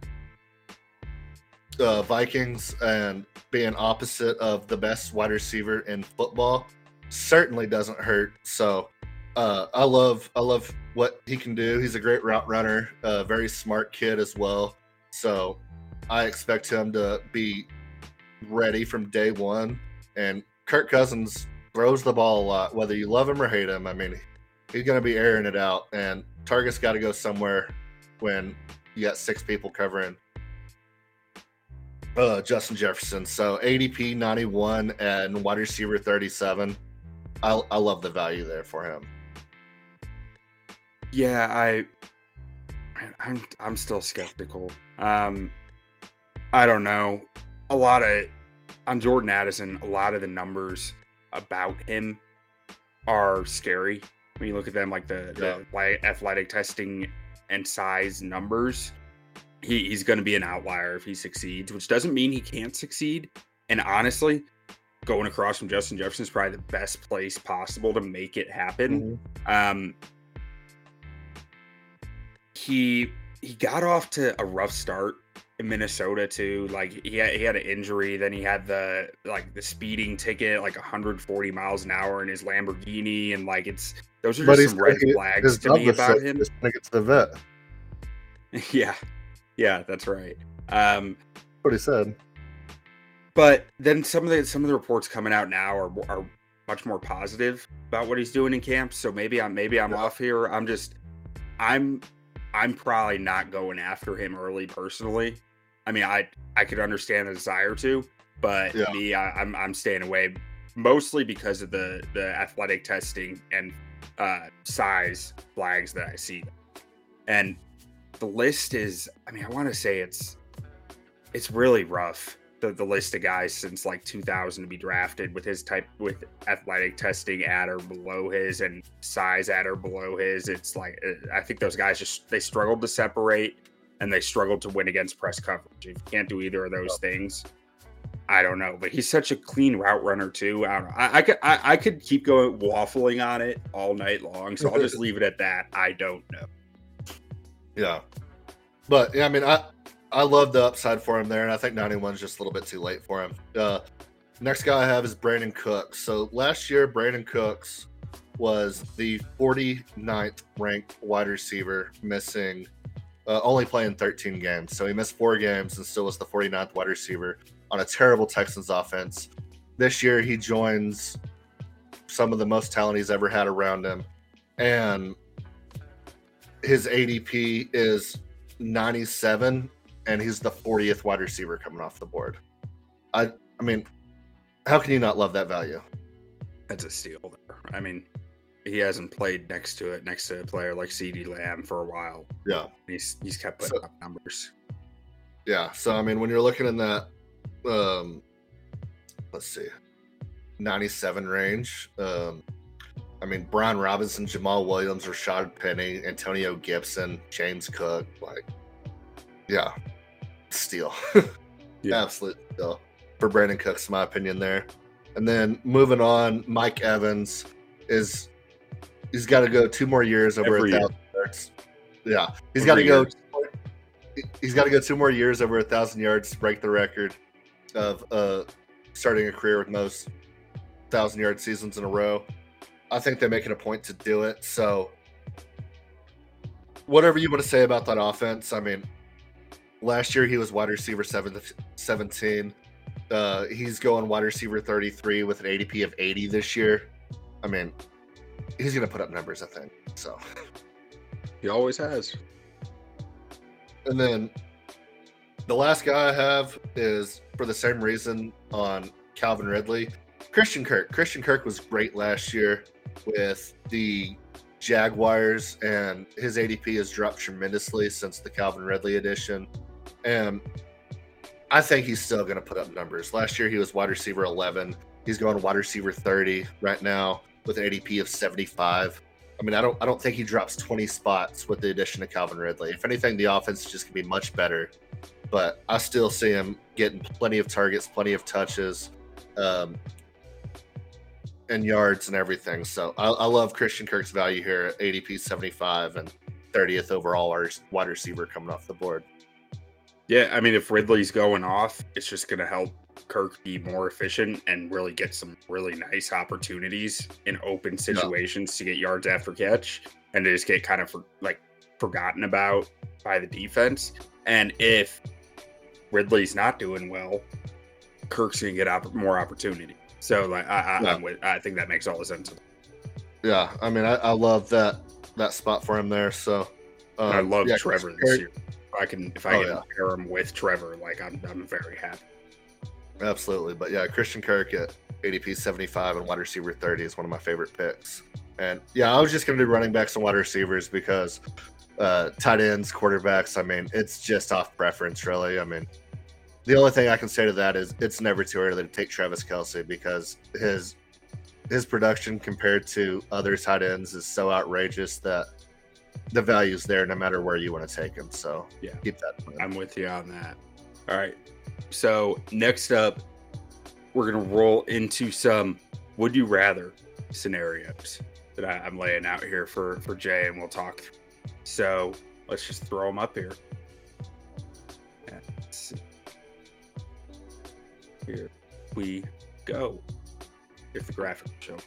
uh, Vikings and being opposite of the best wide receiver in football certainly doesn't hurt. So uh, I love I love what he can do. He's a great route runner, a very smart kid as well. So I expect him to be ready from day one. And Kirk Cousins throws the ball a lot, whether you love him or hate him. I mean, he's going to be airing it out, and target's got to go somewhere when you got six people covering uh, Justin Jefferson. So ADP 91 and wide receiver 37. I, I love the value there for him. Yeah, I I'm I'm still skeptical. Um I don't know. A lot of on Jordan Addison, a lot of the numbers about him are scary. When you look at them like the, yeah. the athletic testing and size numbers, he, he's going to be an outlier if he succeeds, which doesn't mean he can't succeed. And honestly, going across from Justin Jefferson is probably the best place possible to make it happen. Mm-hmm. Um, he he got off to a rough start Minnesota too. Like he had, he had an injury, then he had the like the speeding ticket, like 140 miles an hour in his Lamborghini, and like it's those are But just some red he- flags to me about him. Just want to get to the vet. yeah, yeah, that's right. Um, what he said. but then some of the some of the reports coming out now are are much more positive about what he's doing in camp. So maybe I'm maybe I'm Yeah. off here. I'm just I'm I'm probably not going after him early personally. I mean, I I could understand the desire to, but Yeah. me, I, I'm I'm staying away mostly because of the the athletic testing and uh, size flags that I see. And the list is, I mean, I want to say it's it's really rough. The, the list of guys since like 2000 to be drafted with his type with athletic testing at or below his and size at or below his. It's like uh, I think those guys just they struggled to separate and they struggled to win against press coverage. If you can't do either of those things, I don't know. But he's such a clean route runner too. I don't know. I, I could I, I could keep going waffling on it all night long. So I'll just leave it at that. I don't know. Yeah. But yeah, I mean, I I love the upside for him there, and I think 91 is just a little bit too late for him. Uh, next guy I have is Brandin Cooks. So last year, Brandin Cooks was the 49th ranked wide receiver, missing uh, only playing 13 games. So he missed four games and still was the 49th wide receiver on a terrible Texans offense. This year, he joins some of the most talent he's ever had around him, and his ADP is 97 and he's the 40th wide receiver coming off the board. I I mean, how can you not love that value? That's a steal there. I mean, he hasn't played next to it, next to a player like CeeDee Lamb for a while. Yeah. He's he's kept putting So- up numbers. Yeah. So I mean, when you're looking in that um let's see. 97 range, um I mean, Brian Robinson, Jamaal Williams, Rashaad Penny, Antonio Gibson, James Cook, like, yeah, steal. Yeah. Absolute steal for Brandin Cooks, in my opinion, there. And then moving on, Mike Evans is he's got to go two more years over Every a year. thousand yards. Yeah, he's got to go. He's got to go two more years over a thousand yards to break the record of uh, starting a career with most thousand yard seasons in a row. I think they're making a point to do it. So, whatever you want to say about that offense, I mean, last year he was wide receiver seven, 17. Uh, he's going wide receiver 33 with an ADP of 80 this year. I mean, he's going to put up numbers, I think. So, He always has. and then the last guy I have is for the same reason on Calvin Ridley. Christian Kirk. Christian Kirk was great last year with the Jaguars, and his ADP has dropped tremendously since the Calvin Ridley edition. And I think he's still going to put up numbers. Last year, he was wide receiver 11. He's going wide receiver 30 right now with an ADP of 75. I mean, I don't, I don't think he drops 20 spots with the addition of Calvin Ridley. If anything, the offense is just to be much better. But I still see him getting plenty of targets, plenty of touches. Um, and yards and everything. So I, I love Christian Kirk's value here at ADP 75 and 30th overall our wide receiver coming off the board. Yeah, I mean, if Ridley's going off, it's just going to help Kirk be more efficient and really get some really nice opportunities in open situations to get yards after catch and to just get kind of for, like forgotten about by the defense. And if Ridley's not doing well, Kirk's going to get opp- more opportunity. So, like, I, I, Yeah. I'm with, I think that makes all the sense. Yeah, I mean, I, I love that that spot for him there. So And I um, love yeah, Trevor this year. If I can, if I Oh, can yeah. pair him with Trevor, like I'm, I'm very happy. Absolutely. But yeah, Christian Kirk at ADP 75 and wide receiver 30 is one of my favorite picks. And yeah, I was just going to do running backs and wide receivers because uh, tight ends, quarterbacks, I mean, it's just off preference, really. I mean, the only thing I can say to that is it's never too early to take Travis Kelce because his his production compared to other tight ends is so outrageous that the value's there no matter where you want to take him. So Yeah. keep that. in. I'm with you on that. All right. So next up, we're gonna roll into some would you rather scenarios that I, I'm laying out here for for Jay, and we'll talk. So let's just throw them up here. Here we go. If the graphic show.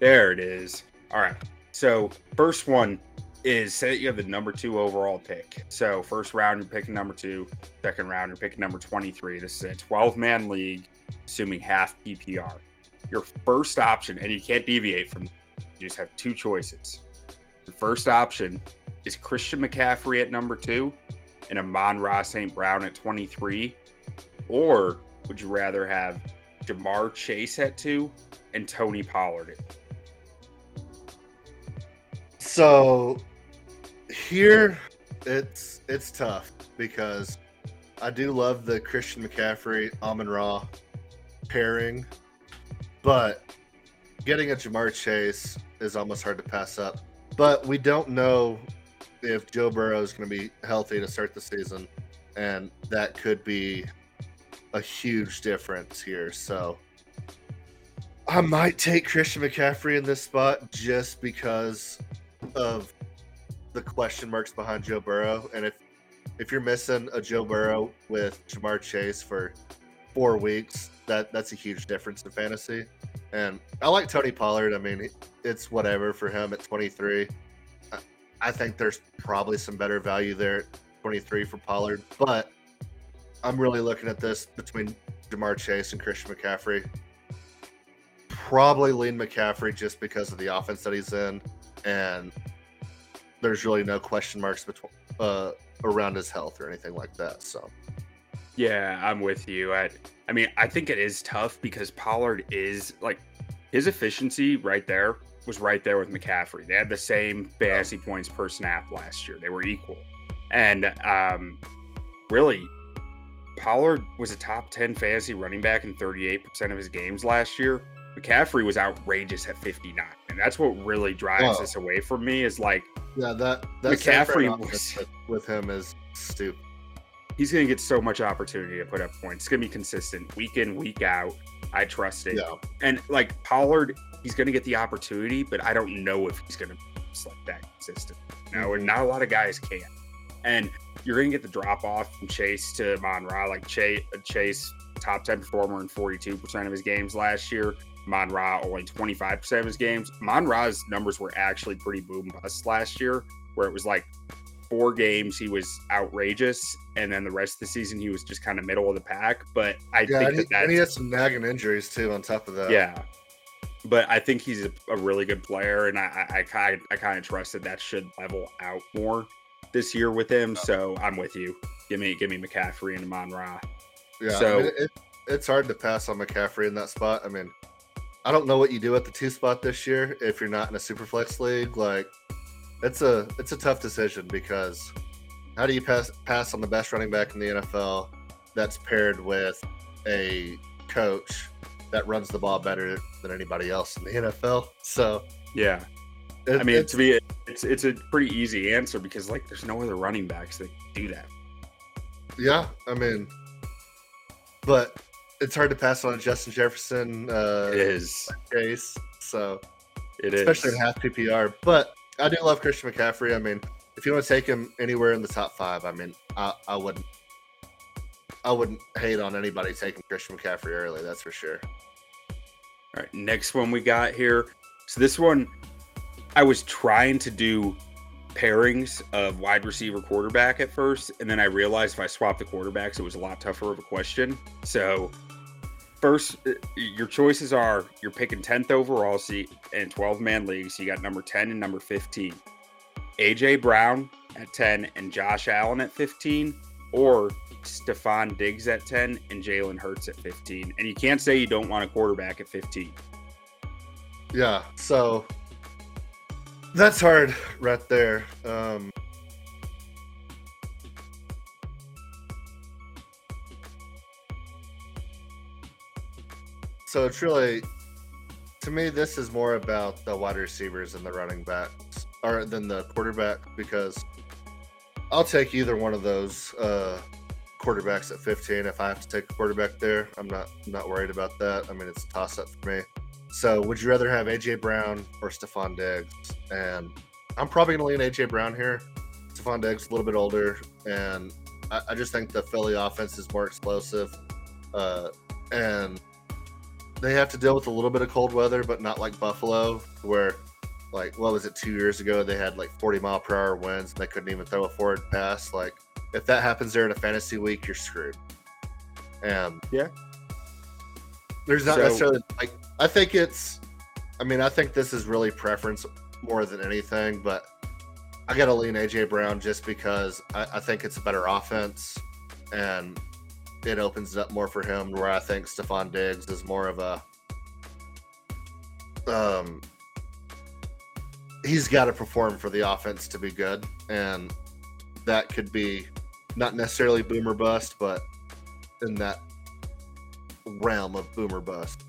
There it is. All right. So first one is say that you have the number two overall pick. So first round you're picking number two, second round you're picking number 23. This is a 12 man league, assuming half PPR. Your first option, and you can't deviate from you just have two choices. The first option is Christian McCaffrey at number two and Amon-Ra St. Brown at 23. Or would you rather have Ja'Marr Chase at two and Tony Pollard? So here it's it's tough because I do love the Christian McCaffrey Amon-Ra pairing, but getting a Ja'Marr Chase is almost hard to pass up. But we don't know if Joe Burrow is going to be healthy to start the season, and that could be a huge difference here. So I might take Christian McCaffrey in this spot just because of the question marks behind Joe Burrow. And if if you're missing a Joe Burrow with Ja'Marr Chase for four weeks, that that's a huge difference in fantasy. And I like Tony Pollard. I mean, it's whatever for him at 23. I think there's probably some better value there at 23 for Pollard, but I'm really looking at this between Ja'Marr Chase and Christian McCaffrey. Probably lean McCaffrey just because of the offense that he's in, and there's really no question marks between uh, around his health or anything like that. So, yeah, I'm with you. I, I mean, I think it is tough because Pollard is like his efficiency right there was right there with McCaffrey. They had the same fantasy points per snap last year. They were equal. And um, really, Pollard was a top 10 fantasy running back in 38% of his games last year. McCaffrey was outrageous at 59. And that's what really drives this away from me is like Yeah, that that McCaffrey was, with him is stupid. He's gonna get so much opportunity to put up points. It's gonna be consistent week in, week out. I trust it. Yeah. And like Pollard he's going to get the opportunity, but I don't know if he's going to be like that consistent. You know, and mhm. not a lot of guys can. And you're going to get the drop off from Chase to Amon-Ra. Like Chase, Chase, top 10 performer in 42% of his games last year. Amon-Ra only 25% of his games. Amon-Ra's numbers were actually pretty boom bust last year, where it was like four games he was outrageous, and then the rest of the season he was just kind of middle of the pack. But I yeah, think and, that and he had some nagging injuries too on top of that. Yeah, but I think he's a, a really good player, and I, I, I kind I kind of trust that that should level out more this year with him. So I'm with you. Give me give me McCaffrey and Amon-Ra. Yeah, so I mean, it, it's hard to pass on McCaffrey in that spot. I mean, I don't know what you do at the two spot this year if you're not in a super flex league. Like, it's a it's a tough decision because how do you pass pass on the best running back in the NFL that's paired with a coach that runs the ball better than anybody else in the NFL. So yeah, it, I mean to be it's it's a pretty easy answer because like there's no other running backs that do that. Yeah, I mean, but it's hard to pass on Justin Jefferson. Uh, it is case so it especially is. in half PPR. But I do love Christian McCaffrey. I mean, if you want to take him anywhere in the top five, I mean, I, I wouldn't I wouldn't hate on anybody taking Christian McCaffrey early. That's for sure. All right, next one we got here. So this one, I was trying to do pairings of wide receiver quarterback at first, and then I realized if I swapped the quarterbacks, it was a lot tougher of a question. So first, uh, your choices are you're picking 10th overall seat in 12 man leagues. You got number 10 and number 15. AJ Brown at 10 and Josh Allen at 15, or Stefon Diggs at 10 and Jalen Hurts at 15. And you can't say you don't want a quarterback at 15. Yeah. So that's hard right there. Um, so it's really, to me, this is more about the wide receivers and the running backs, or than the quarterback, because I'll take either one of those. Uh, quarterbacks at 15. If I have to take a quarterback there, I'm not not worried about that. I mean, it's a toss up for me. So, would you rather have AJ Brown or Stefon Diggs? And I'm probably going to lean AJ Brown here. Stefon Diggs a little bit older, and I, I just think the Philly offense is more explosive, uh, and they have to deal with a little bit of cold weather, but not like Buffalo, where like what was it two years ago they had like 40 mile per hour winds and they couldn't even throw a forward pass. Like if that happens there in a fantasy week, you're screwed. And Yeah. there's not So- necessarily like I think it's. I mean, I think this is really preference more than anything, but I got to lean AJ Brown just because I, I think it's a better offense and it opens it up more for him. Where I think Stefon Diggs is more of a um he's got to perform for the offense to be good, and that could be not necessarily boomer bust, but in that realm of boomer bust.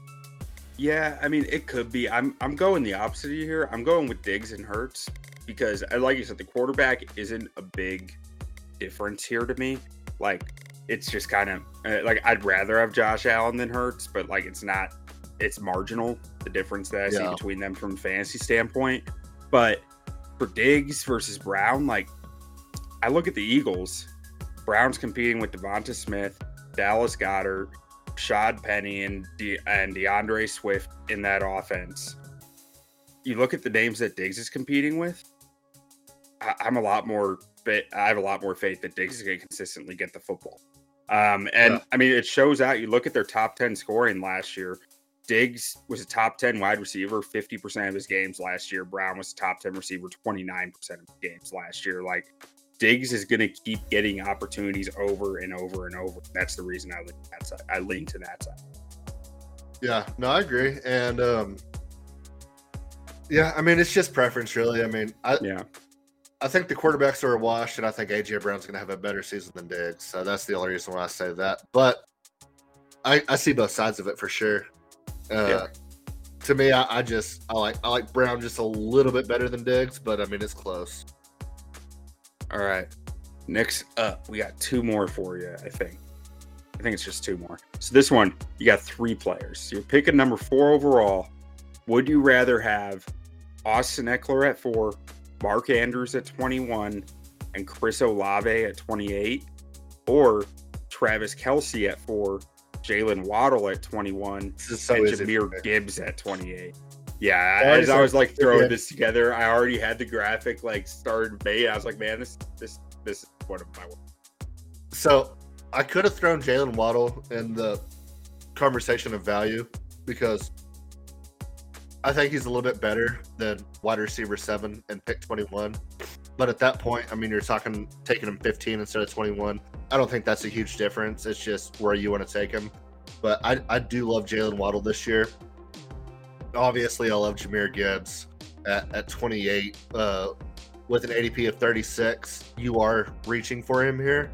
Yeah, I mean it could be. I'm I'm going the opposite of you here. I'm going with Diggs and Hurts because, uh, like you said, the quarterback isn't a big difference here to me. Like it's just kind of uh, like I'd rather have Josh Allen than Hurts, but like it's not. It's marginal the difference that I see between them from a fantasy standpoint. But for Diggs versus Brown, like I look at the Eagles. Brown's competing with DeVonta Smith, Dallas Goedert, Shad Penny and De- and D'Andre Swift in that offense. You look at the names that Diggs is competing with. I- I'm a lot more. fa- I have a lot more faith that Diggs is going to consistently get the football. Um, and Yeah. I mean, it shows out. You look at their top ten scoring last year. Diggs was a top 10 wide receiver 50% of his games last year. Brown was a top 10 receiver 29% of his games last year. Like Diggs is going to keep getting opportunities over and over and over. That's the reason I lean that side. I lean to that side. Yeah, no, I agree, and um, yeah, I mean it's just preference, really. I mean, I Yeah. I think the quarterbacks are washed, and I think AJ Brown's going to have a better season than Diggs. So that's the only reason why I say that. But I, I see both sides of it for sure. Uh, Yeah. To me, I, I just I like I like Brown just a little bit better than Diggs, but I mean it's close. All right. Next up, we got two more for you, I think. I think it's just two more. So this one, you got three players. You're picking number four overall. Would you rather have Austin Ekeler at four, Mark Andrews at 21, and Chris Olave at 28? Or Travis Kelce at four, Jalen Waddle at 21, This is so and Jahmyr. Gibbs at 28. Yeah, Already as I was like throwing this together, I already had the graphic like started made. I was like, man, this this this is one of my So I could have thrown Jalen Waddle in the conversation of value because I think he's a little bit better than wide receiver seven and pick 21. But at that point, I mean, you're talking taking him 15 instead of 21. I don't think that's a huge difference. It's just where you want to take him. But I, I do love Jalen Waddle this year. Obviously, I love Jahmyr Gibbs at, at 28. Uh, with an ADP of 36, you are reaching for him here.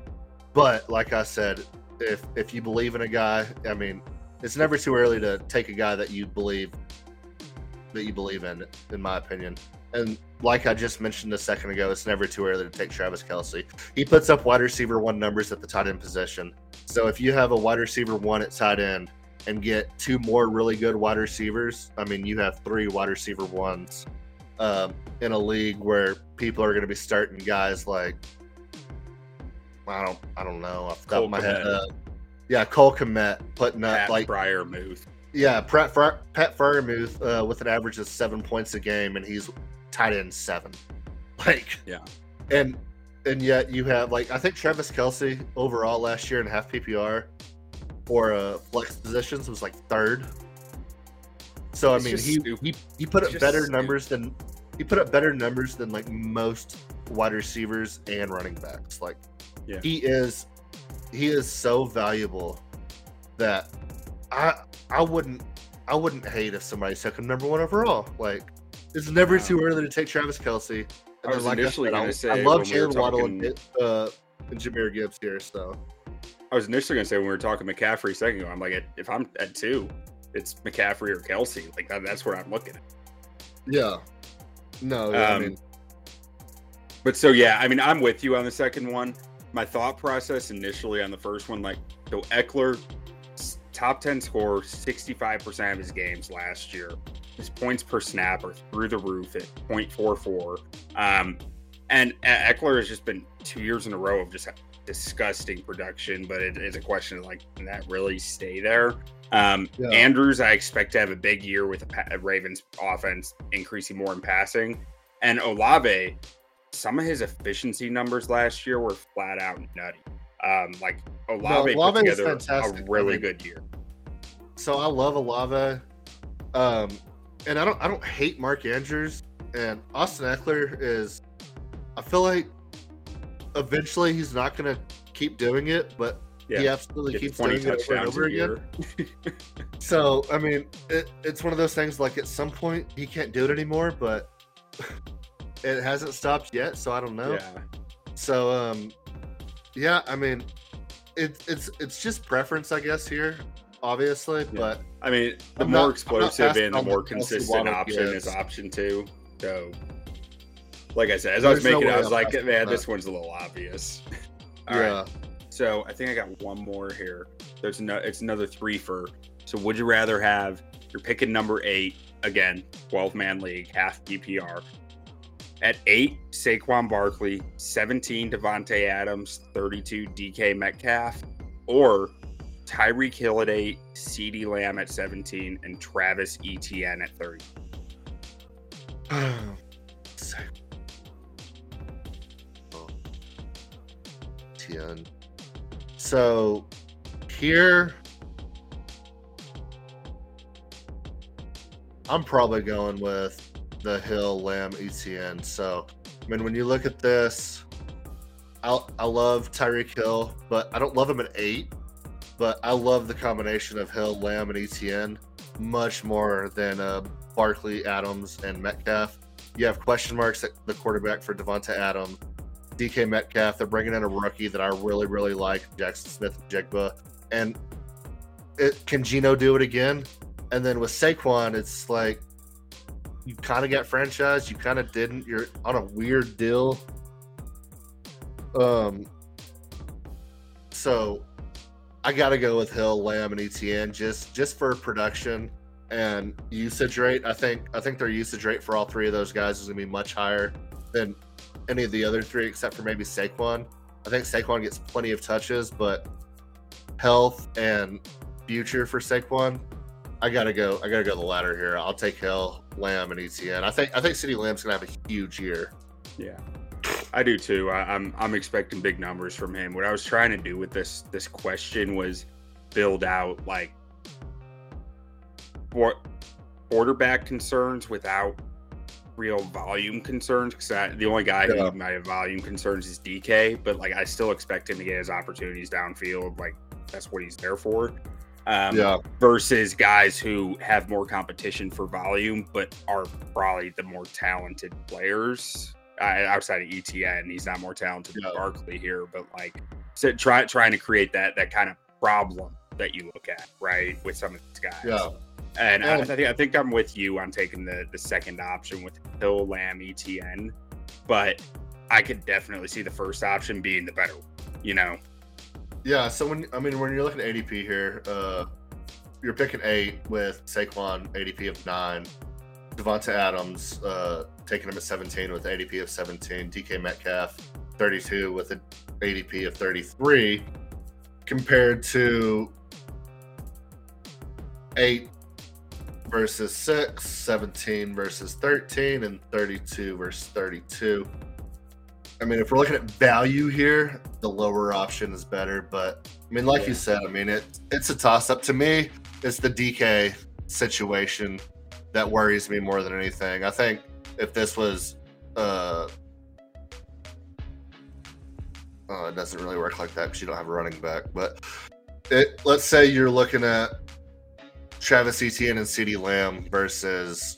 But like I said, if if you believe in a guy, I mean, it's never too early to take a guy that you believe that you believe in, in my opinion. And like I just mentioned a second ago, it's never too early to take Travis Kelce. He puts up wide receiver one numbers at the tight end position. So if you have a wide receiver one at tight end and get two more really good wide receivers, I mean, you have three wide receiver ones um, in a league where people are going to be starting guys like I don't I don't know off the top of my head. Kmet. Uh, yeah, Cole Kmet putting up Pat like Freiermuth. yeah, Pat, Fr- Pat Freiermuth uh, with an average of seven points a game, and he's tight end seven. Like, Yeah. and and yet you have like I think Travis Kelsey overall last year in half PPR for uh, flex positions was like third. So It's I mean, he, stupid. he he put It's up better stupid. numbers than he put up better numbers than like most wide receivers and running backs. Like, Yeah. he is he is so valuable that I I wouldn't I wouldn't hate if somebody took him number one overall. Like it's never Wow. too early to take Travis Kelce. I was then, initially said, I, I love we Jalen Waddle talking- and, uh, and Jahmyr Gibbs here. So I was initially going to say when we were talking McCaffrey a second ago, I'm like, if I'm at two, it's McCaffrey or Kelce. Like that, that's where I'm looking at. yeah, no, I Um, mean But so yeah, I mean, I'm with you on the second one. My thought process initially on the first one, like, so Ekeler, top 10 scorer, 65% of his games last year. His points per snap are through the roof at 0.44. Um, And Ekeler has just been two years in a row of just disgusting production, but it is a question of like, can that really stay there? Um, yeah. Andrews, I expect to have a big year with a Ravens offense increasing more in passing. And Olave, some of his efficiency numbers last year were flat out nutty. Um, like Olave, no, put together a really good year. So I love Olave, um, and I don't I don't hate Mark Andrews and Austin Ekeler is. I feel like eventually he's not going to keep doing it, but yeah. he absolutely keeps doing it over and over again. so I mean, it, it's one of those things. Like at some point he can't do it anymore, but it hasn't stopped yet. So I don't know. Yeah. So um, yeah, I mean, it's it's it's just preference, I guess here, obviously. Yeah. But I mean, the I'm more not, explosive and the more consistent option is option two. So, like I said, as There's I was making no it, I was like, man, this one's a little obvious. All yeah. Right. So I think I got one more here. There's no, it's another three for. So would you rather have? You're picking number eight again, 12 man league, half PPR. At eight, Saquon Barkley, 17, Davante Adams, 32, DK Metcalf, or Tyreek Hill at eight, CeeDee Lamb at 17, and Travis Etienne at 30. Etienne. So here, I'm probably going with the Hill, Lamb, Etienne. So, I mean, when you look at this, I I love Tyreek Hill, but I don't love him at eight. But I love the combination of Hill, Lamb, and Etienne much more than uh, Barkley, Adams, and Metcalf. You have question marks at the quarterback for Davante Adams, DK Metcalf. They're bringing in a rookie that I really, really like, Jaxon Smith-Njigba. And it, can Geno do it again? And then with Saquon, it's like you kind of got franchised, you kind of didn't. You're on a weird deal. Um, so I got to go with Hill, Lamb, and Etienne just just for production and usage rate. I think I think their usage rate for all three of those guys is to be much higher than any of the other three, except for maybe Saquon. I think Saquon gets plenty of touches, but health and future for Saquon I gotta go. I gotta go the latter here. I'll take Hill, Lamb, and Etienne. I think I think CeeDee Lamb's gonna have a huge year. Yeah, I do too. I, I'm I'm expecting big numbers from him. What I was trying to do with this this question was build out like what quarterback concerns without real volume concerns because the only guy yeah. who might have volume concerns is DK, but like I still expect him to get his opportunities downfield. Like that's what he's there for um, yeah. versus guys who have more competition for volume, but are probably the more talented players. Uh, outside of Etienne, he's not more talented yeah. than Barkley here, but like so try, trying to create that that kind of problem that you look at, right, with some of these guys. Yeah. And I, I, think I think I'm with you on taking the the second option with Hill, Lamb, Etienne, but I could definitely see the first option being the better. You know, yeah, so when I mean when you're looking at ADP here, uh, you're picking eight with Saquon ADP of nine, Davante Adams uh, taking him at 17 with ADP of 17, DK Metcalf 32 with an ADP of 33, compared to eight versus six, 17 versus 13, and 32 verse 32. I mean, if we're looking at value here, the lower option is better. But I mean, like yeah. you said, I mean, it it's a toss up. To me, it's the DK situation that worries me more than anything. I think if this was, uh, oh, it doesn't really work like that because you don't have a running back. But it, let's say you're looking at Travis Etienne and CeeDee Lamb versus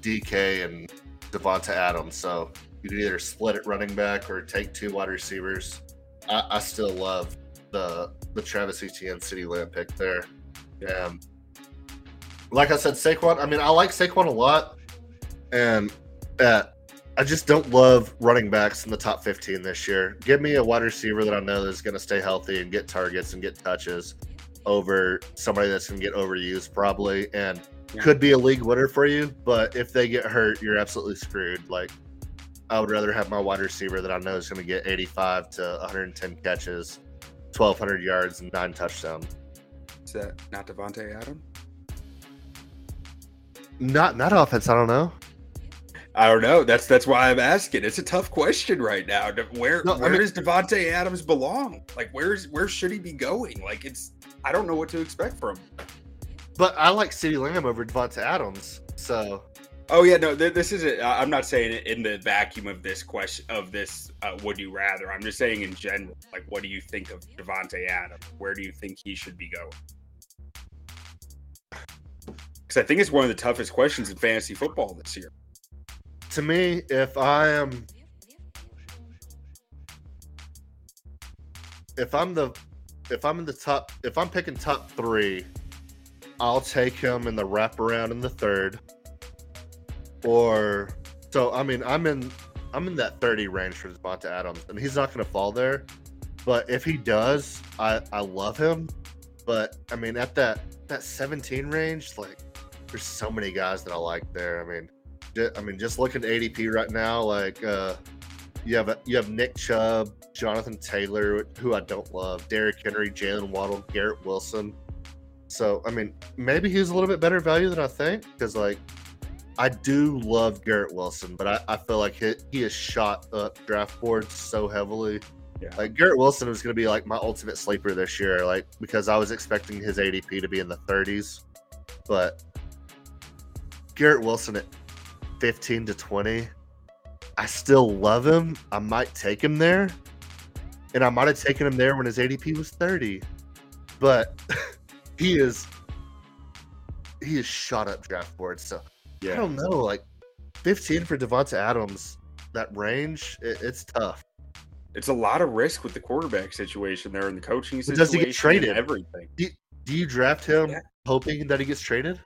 DK and Davante Adams. So you could either split it running back or take two wide receivers. I, I still love the the Travis Etienne CeeDee Lamb pick there. Yeah. like I said, Saquon. I mean, I like Saquon a lot, and uh, I just don't love running backs in the top 15 this year. Give me a wide receiver that I know is going to stay healthy and get targets and get touches over somebody that's going to get overused probably and yeah. could be a league winner for you. But if they get hurt, you're absolutely screwed. Like I would rather have my wide receiver that I know is going to get 85 to 110 catches, 1,200 yards, and nine touchdowns. Is that not Davante Adams? Not not offense. I don't know. I don't know. That's that's why I'm asking. It's a tough question right now. Where No, I where mean- does Davante Adams belong? Like where's where should he be going? Like it's I don't know what to expect from him. But I like CeeDee Lamb over Davante Adams. So Oh yeah, no, th- this isn't. I- I'm not saying it in the vacuum of this question of this. Uh, would you rather? I'm just saying in general. Like, what do you think of Davante Adams? Where do you think he should be going? Because I think it's one of the toughest questions in fantasy football this year. to me, if I am, if I'm the, if I'm in the top, if I'm picking top three, I'll take him in the wraparound in the third. Or so I mean I'm in I'm in that 30 range for Davante Adams, and he's not to fall there. But if he does, I I love him. But I mean at that that 17 range, like there's so many guys that I like there. I mean, I mean just looking at ADP right now, like uh, you have you have Nick Chubb, Jonathan Taylor, who I don't love, Derrick Henry, Jaylen Waddle, Garrett Wilson. So I mean, maybe he's a little bit better value than I think because like I do love Garrett Wilson, but I, I feel like he, he is shot up draft boards so heavily. Yeah. Like Garrett Wilson was going to be like my ultimate sleeper this year, like because I was expecting his ADP to be in the 30s, but Garrett Wilson at 15 to 20, I still love him. I might take him there, and I might have taken him there when his ADP was 30, but he is he is shot up draft boards. So yeah. I don't know, like 15 for Davante Adams, that range, it, it's tough. It's a lot of risk with the quarterback situation there and the coaching But does he get traded? Everything, Do you draft him Yeah. hoping that he gets traded?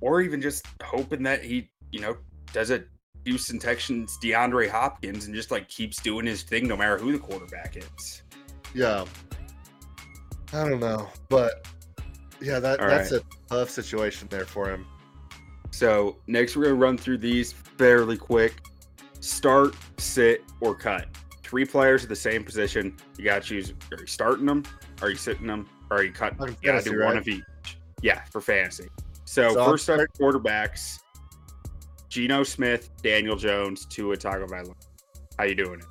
or even just hoping that he, you know, does a Houston Texans DeAndre Hopkins and just like keeps doing his thing no matter who the quarterback is. Yeah. I don't know, but yeah, that All that's a tough situation there for him. So next, we're gonna run through these fairly quick. Start, sit, or cut. Three players at the same position. You gotta choose: are you starting them? Are you sitting them? Are you cutting? On You gotta do one of each. Yeah, for fantasy. So, So first up, quarterbacks: Geno Smith, Daniel Jones, Tua Tagovailoa. How you doing?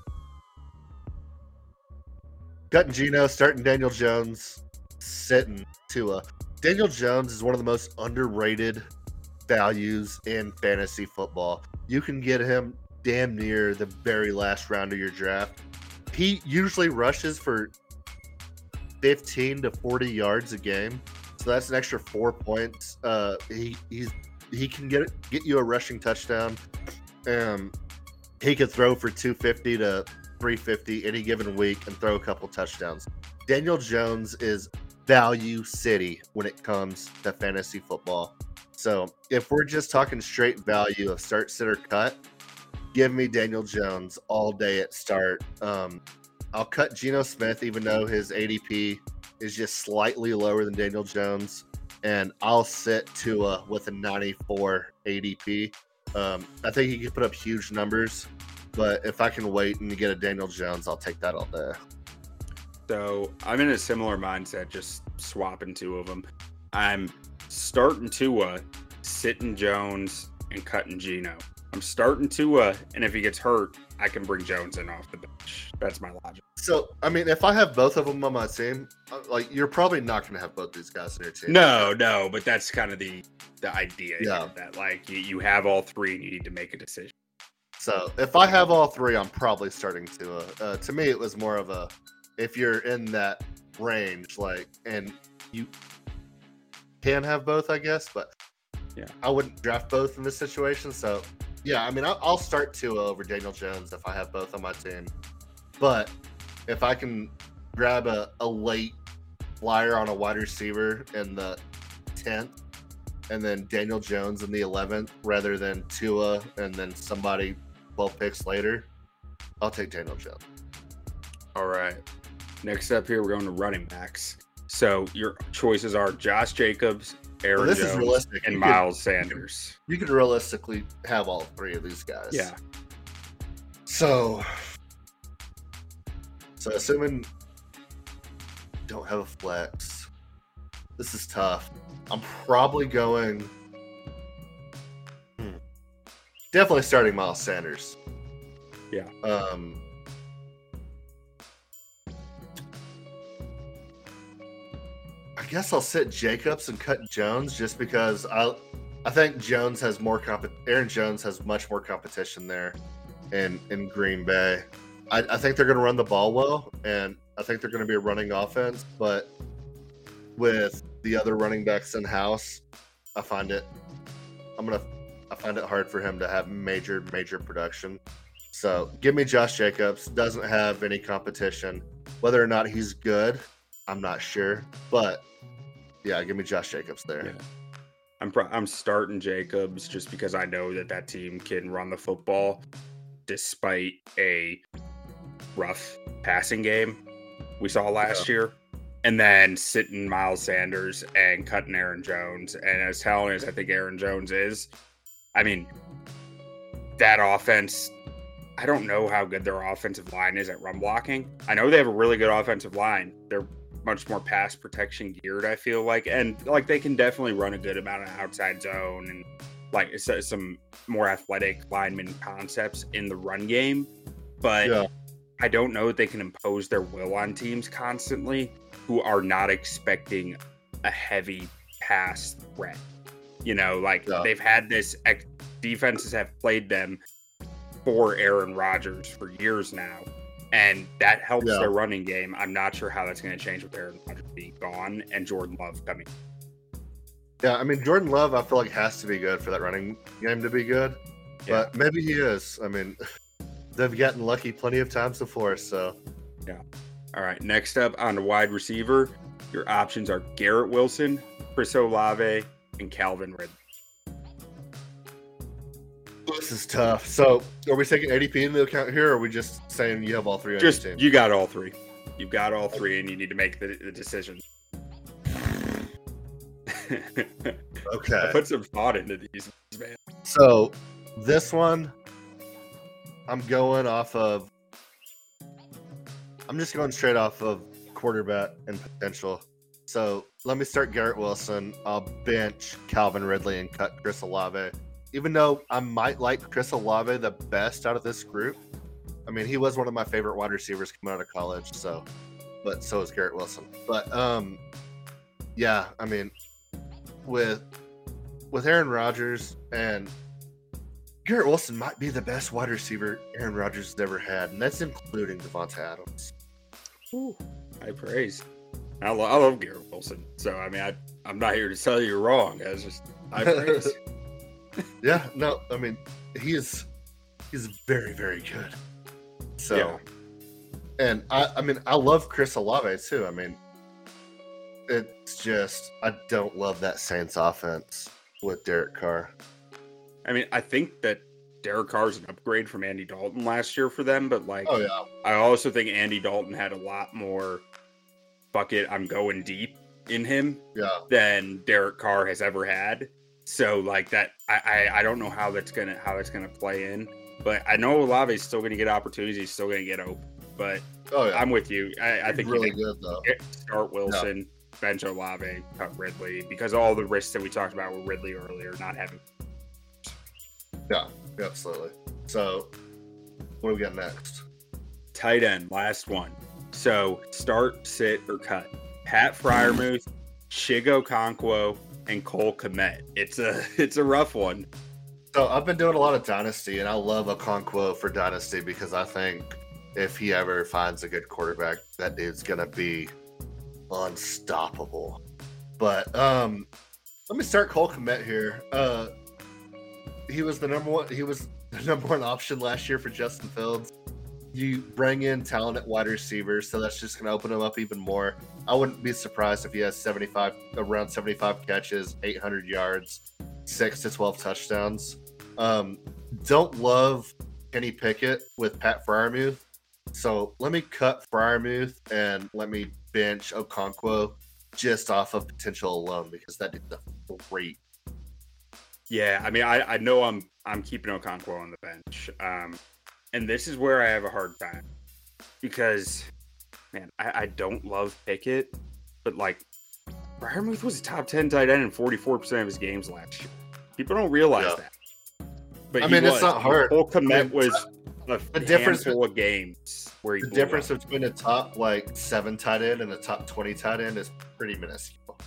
Cutting Geno, starting Daniel Jones, sitting Tua. Daniel Jones is one of the most underrated values in fantasy football. You can get him damn near the very last round of your draft. He usually rushes for 15 to 40 yards a game. So that's an extra four points. Uh, he he's he can get get you a rushing touchdown. Um, he could throw for 250 to 350 any given week and throw a couple touchdowns. Daniel Jones is value city when it comes to fantasy football. So if we're just talking straight value of start, sit, or cut, give me Daniel Jones all day at start. Um, I'll cut Geno Smith, even though his ADP is just slightly lower than Daniel Jones, and I'll sit Tua with a 94 ADP. Um, I think he could put up huge numbers, but if I can wait and get a Daniel Jones, I'll take that all day. So I'm in a similar mindset, just swapping two of them. I'm starting Tua, sitting Jones, and cutting Geno. I'm starting Tua, and if he gets hurt, I can bring Jones in off the bench. That's my logic. So, I mean, if I have both of them on my team, uh, like you're probably not going Tua have both these guys in your team. No, no, but that's kind of the the idea. Yeah. that like you, you have all three, and you need to make a decision. So, if I have all three, I'm probably starting to. Uh, uh, to me, it was more of a if you're in that range, like, and you can have both, I guess, but Yeah. I wouldn't draft both in this situation. So, yeah, I mean, I'll, start Tua over Daniel Jones if I have both on my team. But if I can grab a, a late flyer on a wide receiver in the 10th and then Daniel Jones in the 11th rather than Tua and then somebody 12 picks later, I'll take Daniel Jones. All right. Next up here, we're going to running backs. So your choices are Josh Jacobs, Aaron Well, this is realistic. and You could- Miles Sanders. You could realistically have all three of these guys. Yeah. So, so assuming don't have a flex, this is tough. I'm probably going. Hmm. Definitely starting Miles Sanders. Yeah. Um. Guess I'll sit Jacobs and cut Jones just because I, I think Jones has more comp. Aaron Jones has much more competition there, in in Green Bay. I, I think they're going to run the ball well, and I think they're going to be a running offense. But with the other running backs in house, I find it. I'm gonna. I find it hard for him to have major major production. So give me Josh Jacobs. Doesn't have any competition. Whether or not he's good, I'm not sure. But yeah, give me Josh Jacobs there. Yeah. I'm pro- I'm starting Jacobs just because I know that that team can run the football despite a rough passing game we saw last year. And then sitting Miles Sanders and cutting Aaron Jones. And as talented as I think Aaron Jones is, I mean, that offense, I don't know how good their offensive line is at run blocking. I know they have a really good offensive line. They're much more pass protection geared, I feel like. And like they can definitely run a good amount of outside zone and like some more athletic lineman concepts in the run game. But Yeah. I don't know that they can impose their will on teams constantly who are not expecting a heavy pass threat. You know, like Yeah. they've had this ex- defenses have played them for Aaron Rodgers for years now, and that helps Yeah. their running game. I'm not sure how that's going to change with Aaron Rodgers being gone and Jordan Love coming. Yeah, I mean Jordan Love, I feel like has to be good for that running game to be good, Yeah. but maybe he is. I mean, they've gotten lucky plenty of times before, so yeah. All right, next up on the wide receiver, your options are Garrett Wilson, Chris Olave, and Calvin Ridley. This is tough. So, are we taking ADP into account here, or are we just saying you have all three Just you got all three. You've got all three, and you need to make the, the decision. I Okay. put some thought into these, man. So, this one, I'm going off of. I'm just going straight off of quarterback and potential. So let me start Garrett Wilson. I'll bench Calvin Ridley and cut Chris Olave. Even though I might like Chris Olave the best out of this group, I mean he was one of my favorite wide receivers coming out of college. So, but so is Garrett Wilson. But um, yeah, I mean, with with Aaron Rodgers and Garrett Wilson might be the best wide receiver Aaron Rodgers has ever had, and that's including Davante Adams. Ooh, high praise. I, lo- I love Garrett Wilson, so I mean, I, I'm not here to tell you you're wrong. I just high praise. Yeah, no, I mean he is he's very very good. So, Yeah. and I I mean I love Chris Olave too. I mean, it's just I don't love that Saints offense with Derek Carr. I mean, I think that Derek Carr's an upgrade from Andy Dalton last year for them, but like, Oh yeah, I also think Andy Dalton had a lot more bucket. I'm going deep in him yeah, than Derek Carr has ever had. So like that, I I, I don't know how that's gonna how that's gonna play in, but I know Olave's still gonna get opportunities. He's still gonna get open. But oh yeah. I'm with you. I, I think really you good though. start Wilson, bench Olave, cut Ridley because all the risks that we talked about with Ridley earlier, not having Yeah, absolutely. So, what do we got next? tight end. Last one. So start, sit, or cut. Pat Freiermuth, Chig Okonkwo, and Cole Kmet. It's a it's a rough one. So I've been doing a lot of Dynasty, and I love Okonkwo for Dynasty because I think if he ever finds a good quarterback, that dude's gonna be unstoppable. But um, let me start Cole Kmet here. Uh, he was the number one. He was the number one option last year for Justin Fields. You bring in talented wide receivers, so that's just going to open him up even more. I wouldn't be surprised if he has 75, around 75 catches, 800 yards, six to 12 touchdowns. Um, don't love Kenny Pickett with Pat Freiermuth. So let me cut Freiermuth and let me bench Okonkwo just off of potential alone because that dude's a great. Yeah, I mean, I, I know I'm I'm keeping Okonkwo on the bench. Um, and this is where I have a hard time because, man, I, I don't love Pickett, but like, Freiermuth was a top 10 tight end in 44% of his games last year. People don't realize Yeah. that. But I he mean, it's not hard. Cole Kmet I mean, was a the difference handful of games where he The difference up. between a top like seven tight end and a top twenty tight end is pretty minuscule.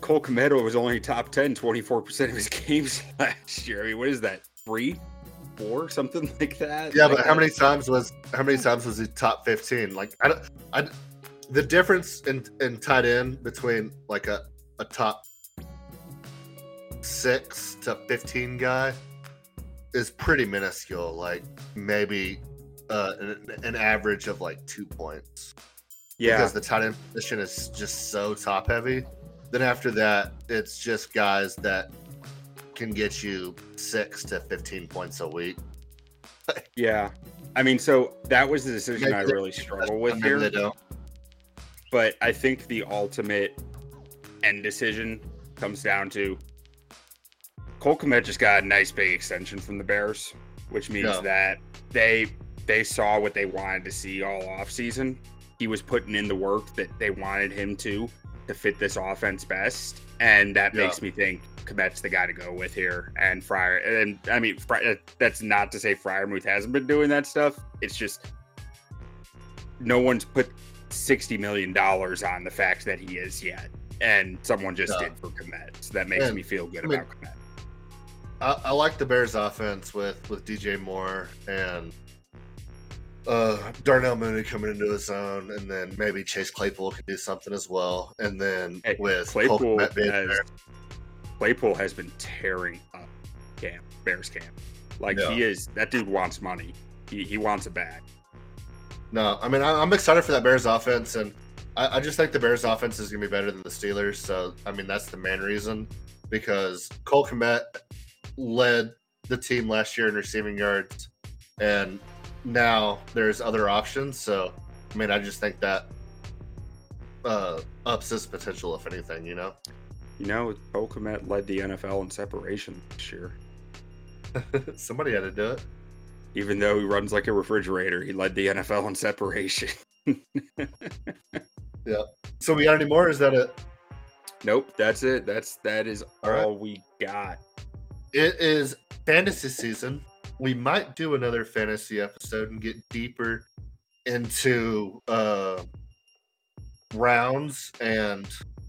Cole Kometo was only top 10, 24% of his games last year. I mean, what is that? Three? Four? Something like that? Yeah, Like but how that? many times was how many times was he top fifteen? Like I don't, I, the difference in in tight end between like a a top six to fifteen guy is pretty minuscule. Like maybe uh, an, an average of like two points. Yeah. because the tight end position is just so top heavy. Then after that, it's just guys that can get you six to fifteen points a week. Yeah. I mean, so that was the decision I really struggle with here. But I think the ultimate end decision comes down to Cole Kmet just got a nice big extension from the Bears, which means Yeah. that they they saw what they wanted to see all offseason. He was putting in the work that they wanted him to to fit this offense best. And that Yeah. makes me think Kmet's the guy to go with here. And Fryer, and I mean, Fry, that's not to say Freiermuth hasn't been doing that stuff. It's just no one's put sixty million dollars on the fact that he is yet, and someone just did for Kmet. So that makes me feel good I mean, about Kmet. I, I like the Bears offense with with DJ Moore and uh Darnell Mooney coming into his own, and then maybe Chase Claypool can do something as well. And then Hey, with Claypool Cole Kmet being there, Claypool has been tearing up camp, Bears camp. Like Yeah. he is that dude wants money. He he wants it back. No, I mean I, I'm excited for that Bears offense, and I, I just think the Bears offense is gonna be better than the Steelers. So I mean that's the main reason because Cole Kmet led the team last year in receiving yards, and now there's other options. So I mean I just think that uh, ups his potential if anything. You know, You know, Cole Kmet led the NFL in separation this year. somebody had to do it. Even though he runs like a refrigerator, he led the NFL in separation. Yeah. So we got any more? Is that it? nope, that's it. That's that is All right. all we got. It is fantasy season. We might do another fantasy episode and get deeper into uh, rounds and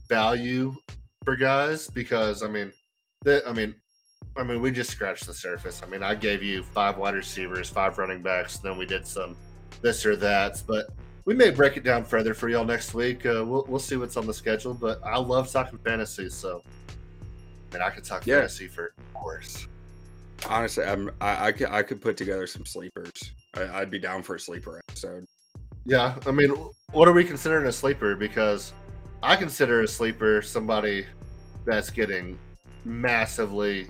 value for guys because I mean, the, I mean, I mean, we just scratched the surface. I mean, I gave you five wide receivers, five running backs, then we did some this or that, but we may break it down further for y'all next week. Uh, we'll we'll see what's on the schedule, but I love talking fantasy, so and I could talk Yeah. fantasy for hours. Honestly, I'm I, I could I could put together some sleepers. I, I'd be down for a sleeper episode. Yeah, I mean, what are we considering a sleeper? Because I consider a sleeper somebody that's getting massively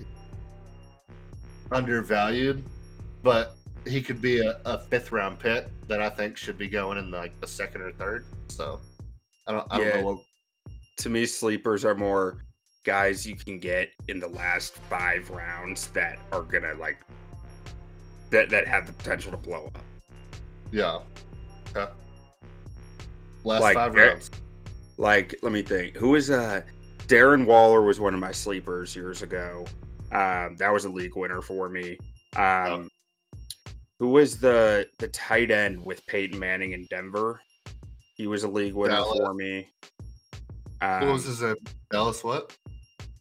undervalued, but he could be a, a fifth round pick that I think should be going in like the second or third. So I don't, I don't Yeah. know what. To me, sleepers are more guys you can get in the last five rounds that are gonna like that that have the potential to blow up. Yeah. Okay. Last Like, five rounds. Like, let me think. Who is uh Darren Waller was one of my sleepers years ago. Um, that was a league winner for me. Um, who was the the tight end with Peyton Manning in Denver? He was a league winner Dallas. for me. what Um, was his name? Dallas what?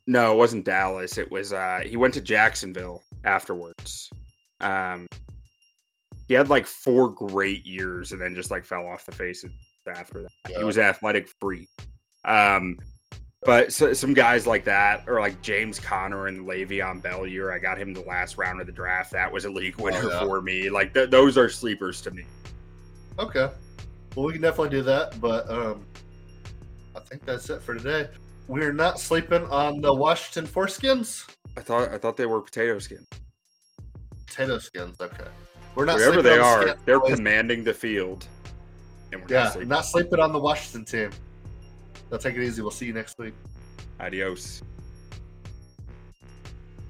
No, it wasn't Dallas. It was uh he went to Jacksonville afterwards. Um he had like four great years and then just like fell off the face of after that. Yeah. He was athletic free. Um but so, some guys like that, or like James Conner and Le'Veon Bell year, I got him the last round of the draft. That was a league winner Oh, yeah. for me. Like th- those are sleepers to me. Okay. Well, we can definitely do that, but um, I think that's it for today. We're not sleeping on the Washington foreskins, I thought I thought they were potato skins. potato skins. Okay. We're not Wherever they the are, they're boys. commanding the field. And we're not Yeah, sleeping. not sleeping on the Washington team. So take it easy. We'll see you next week. Adios.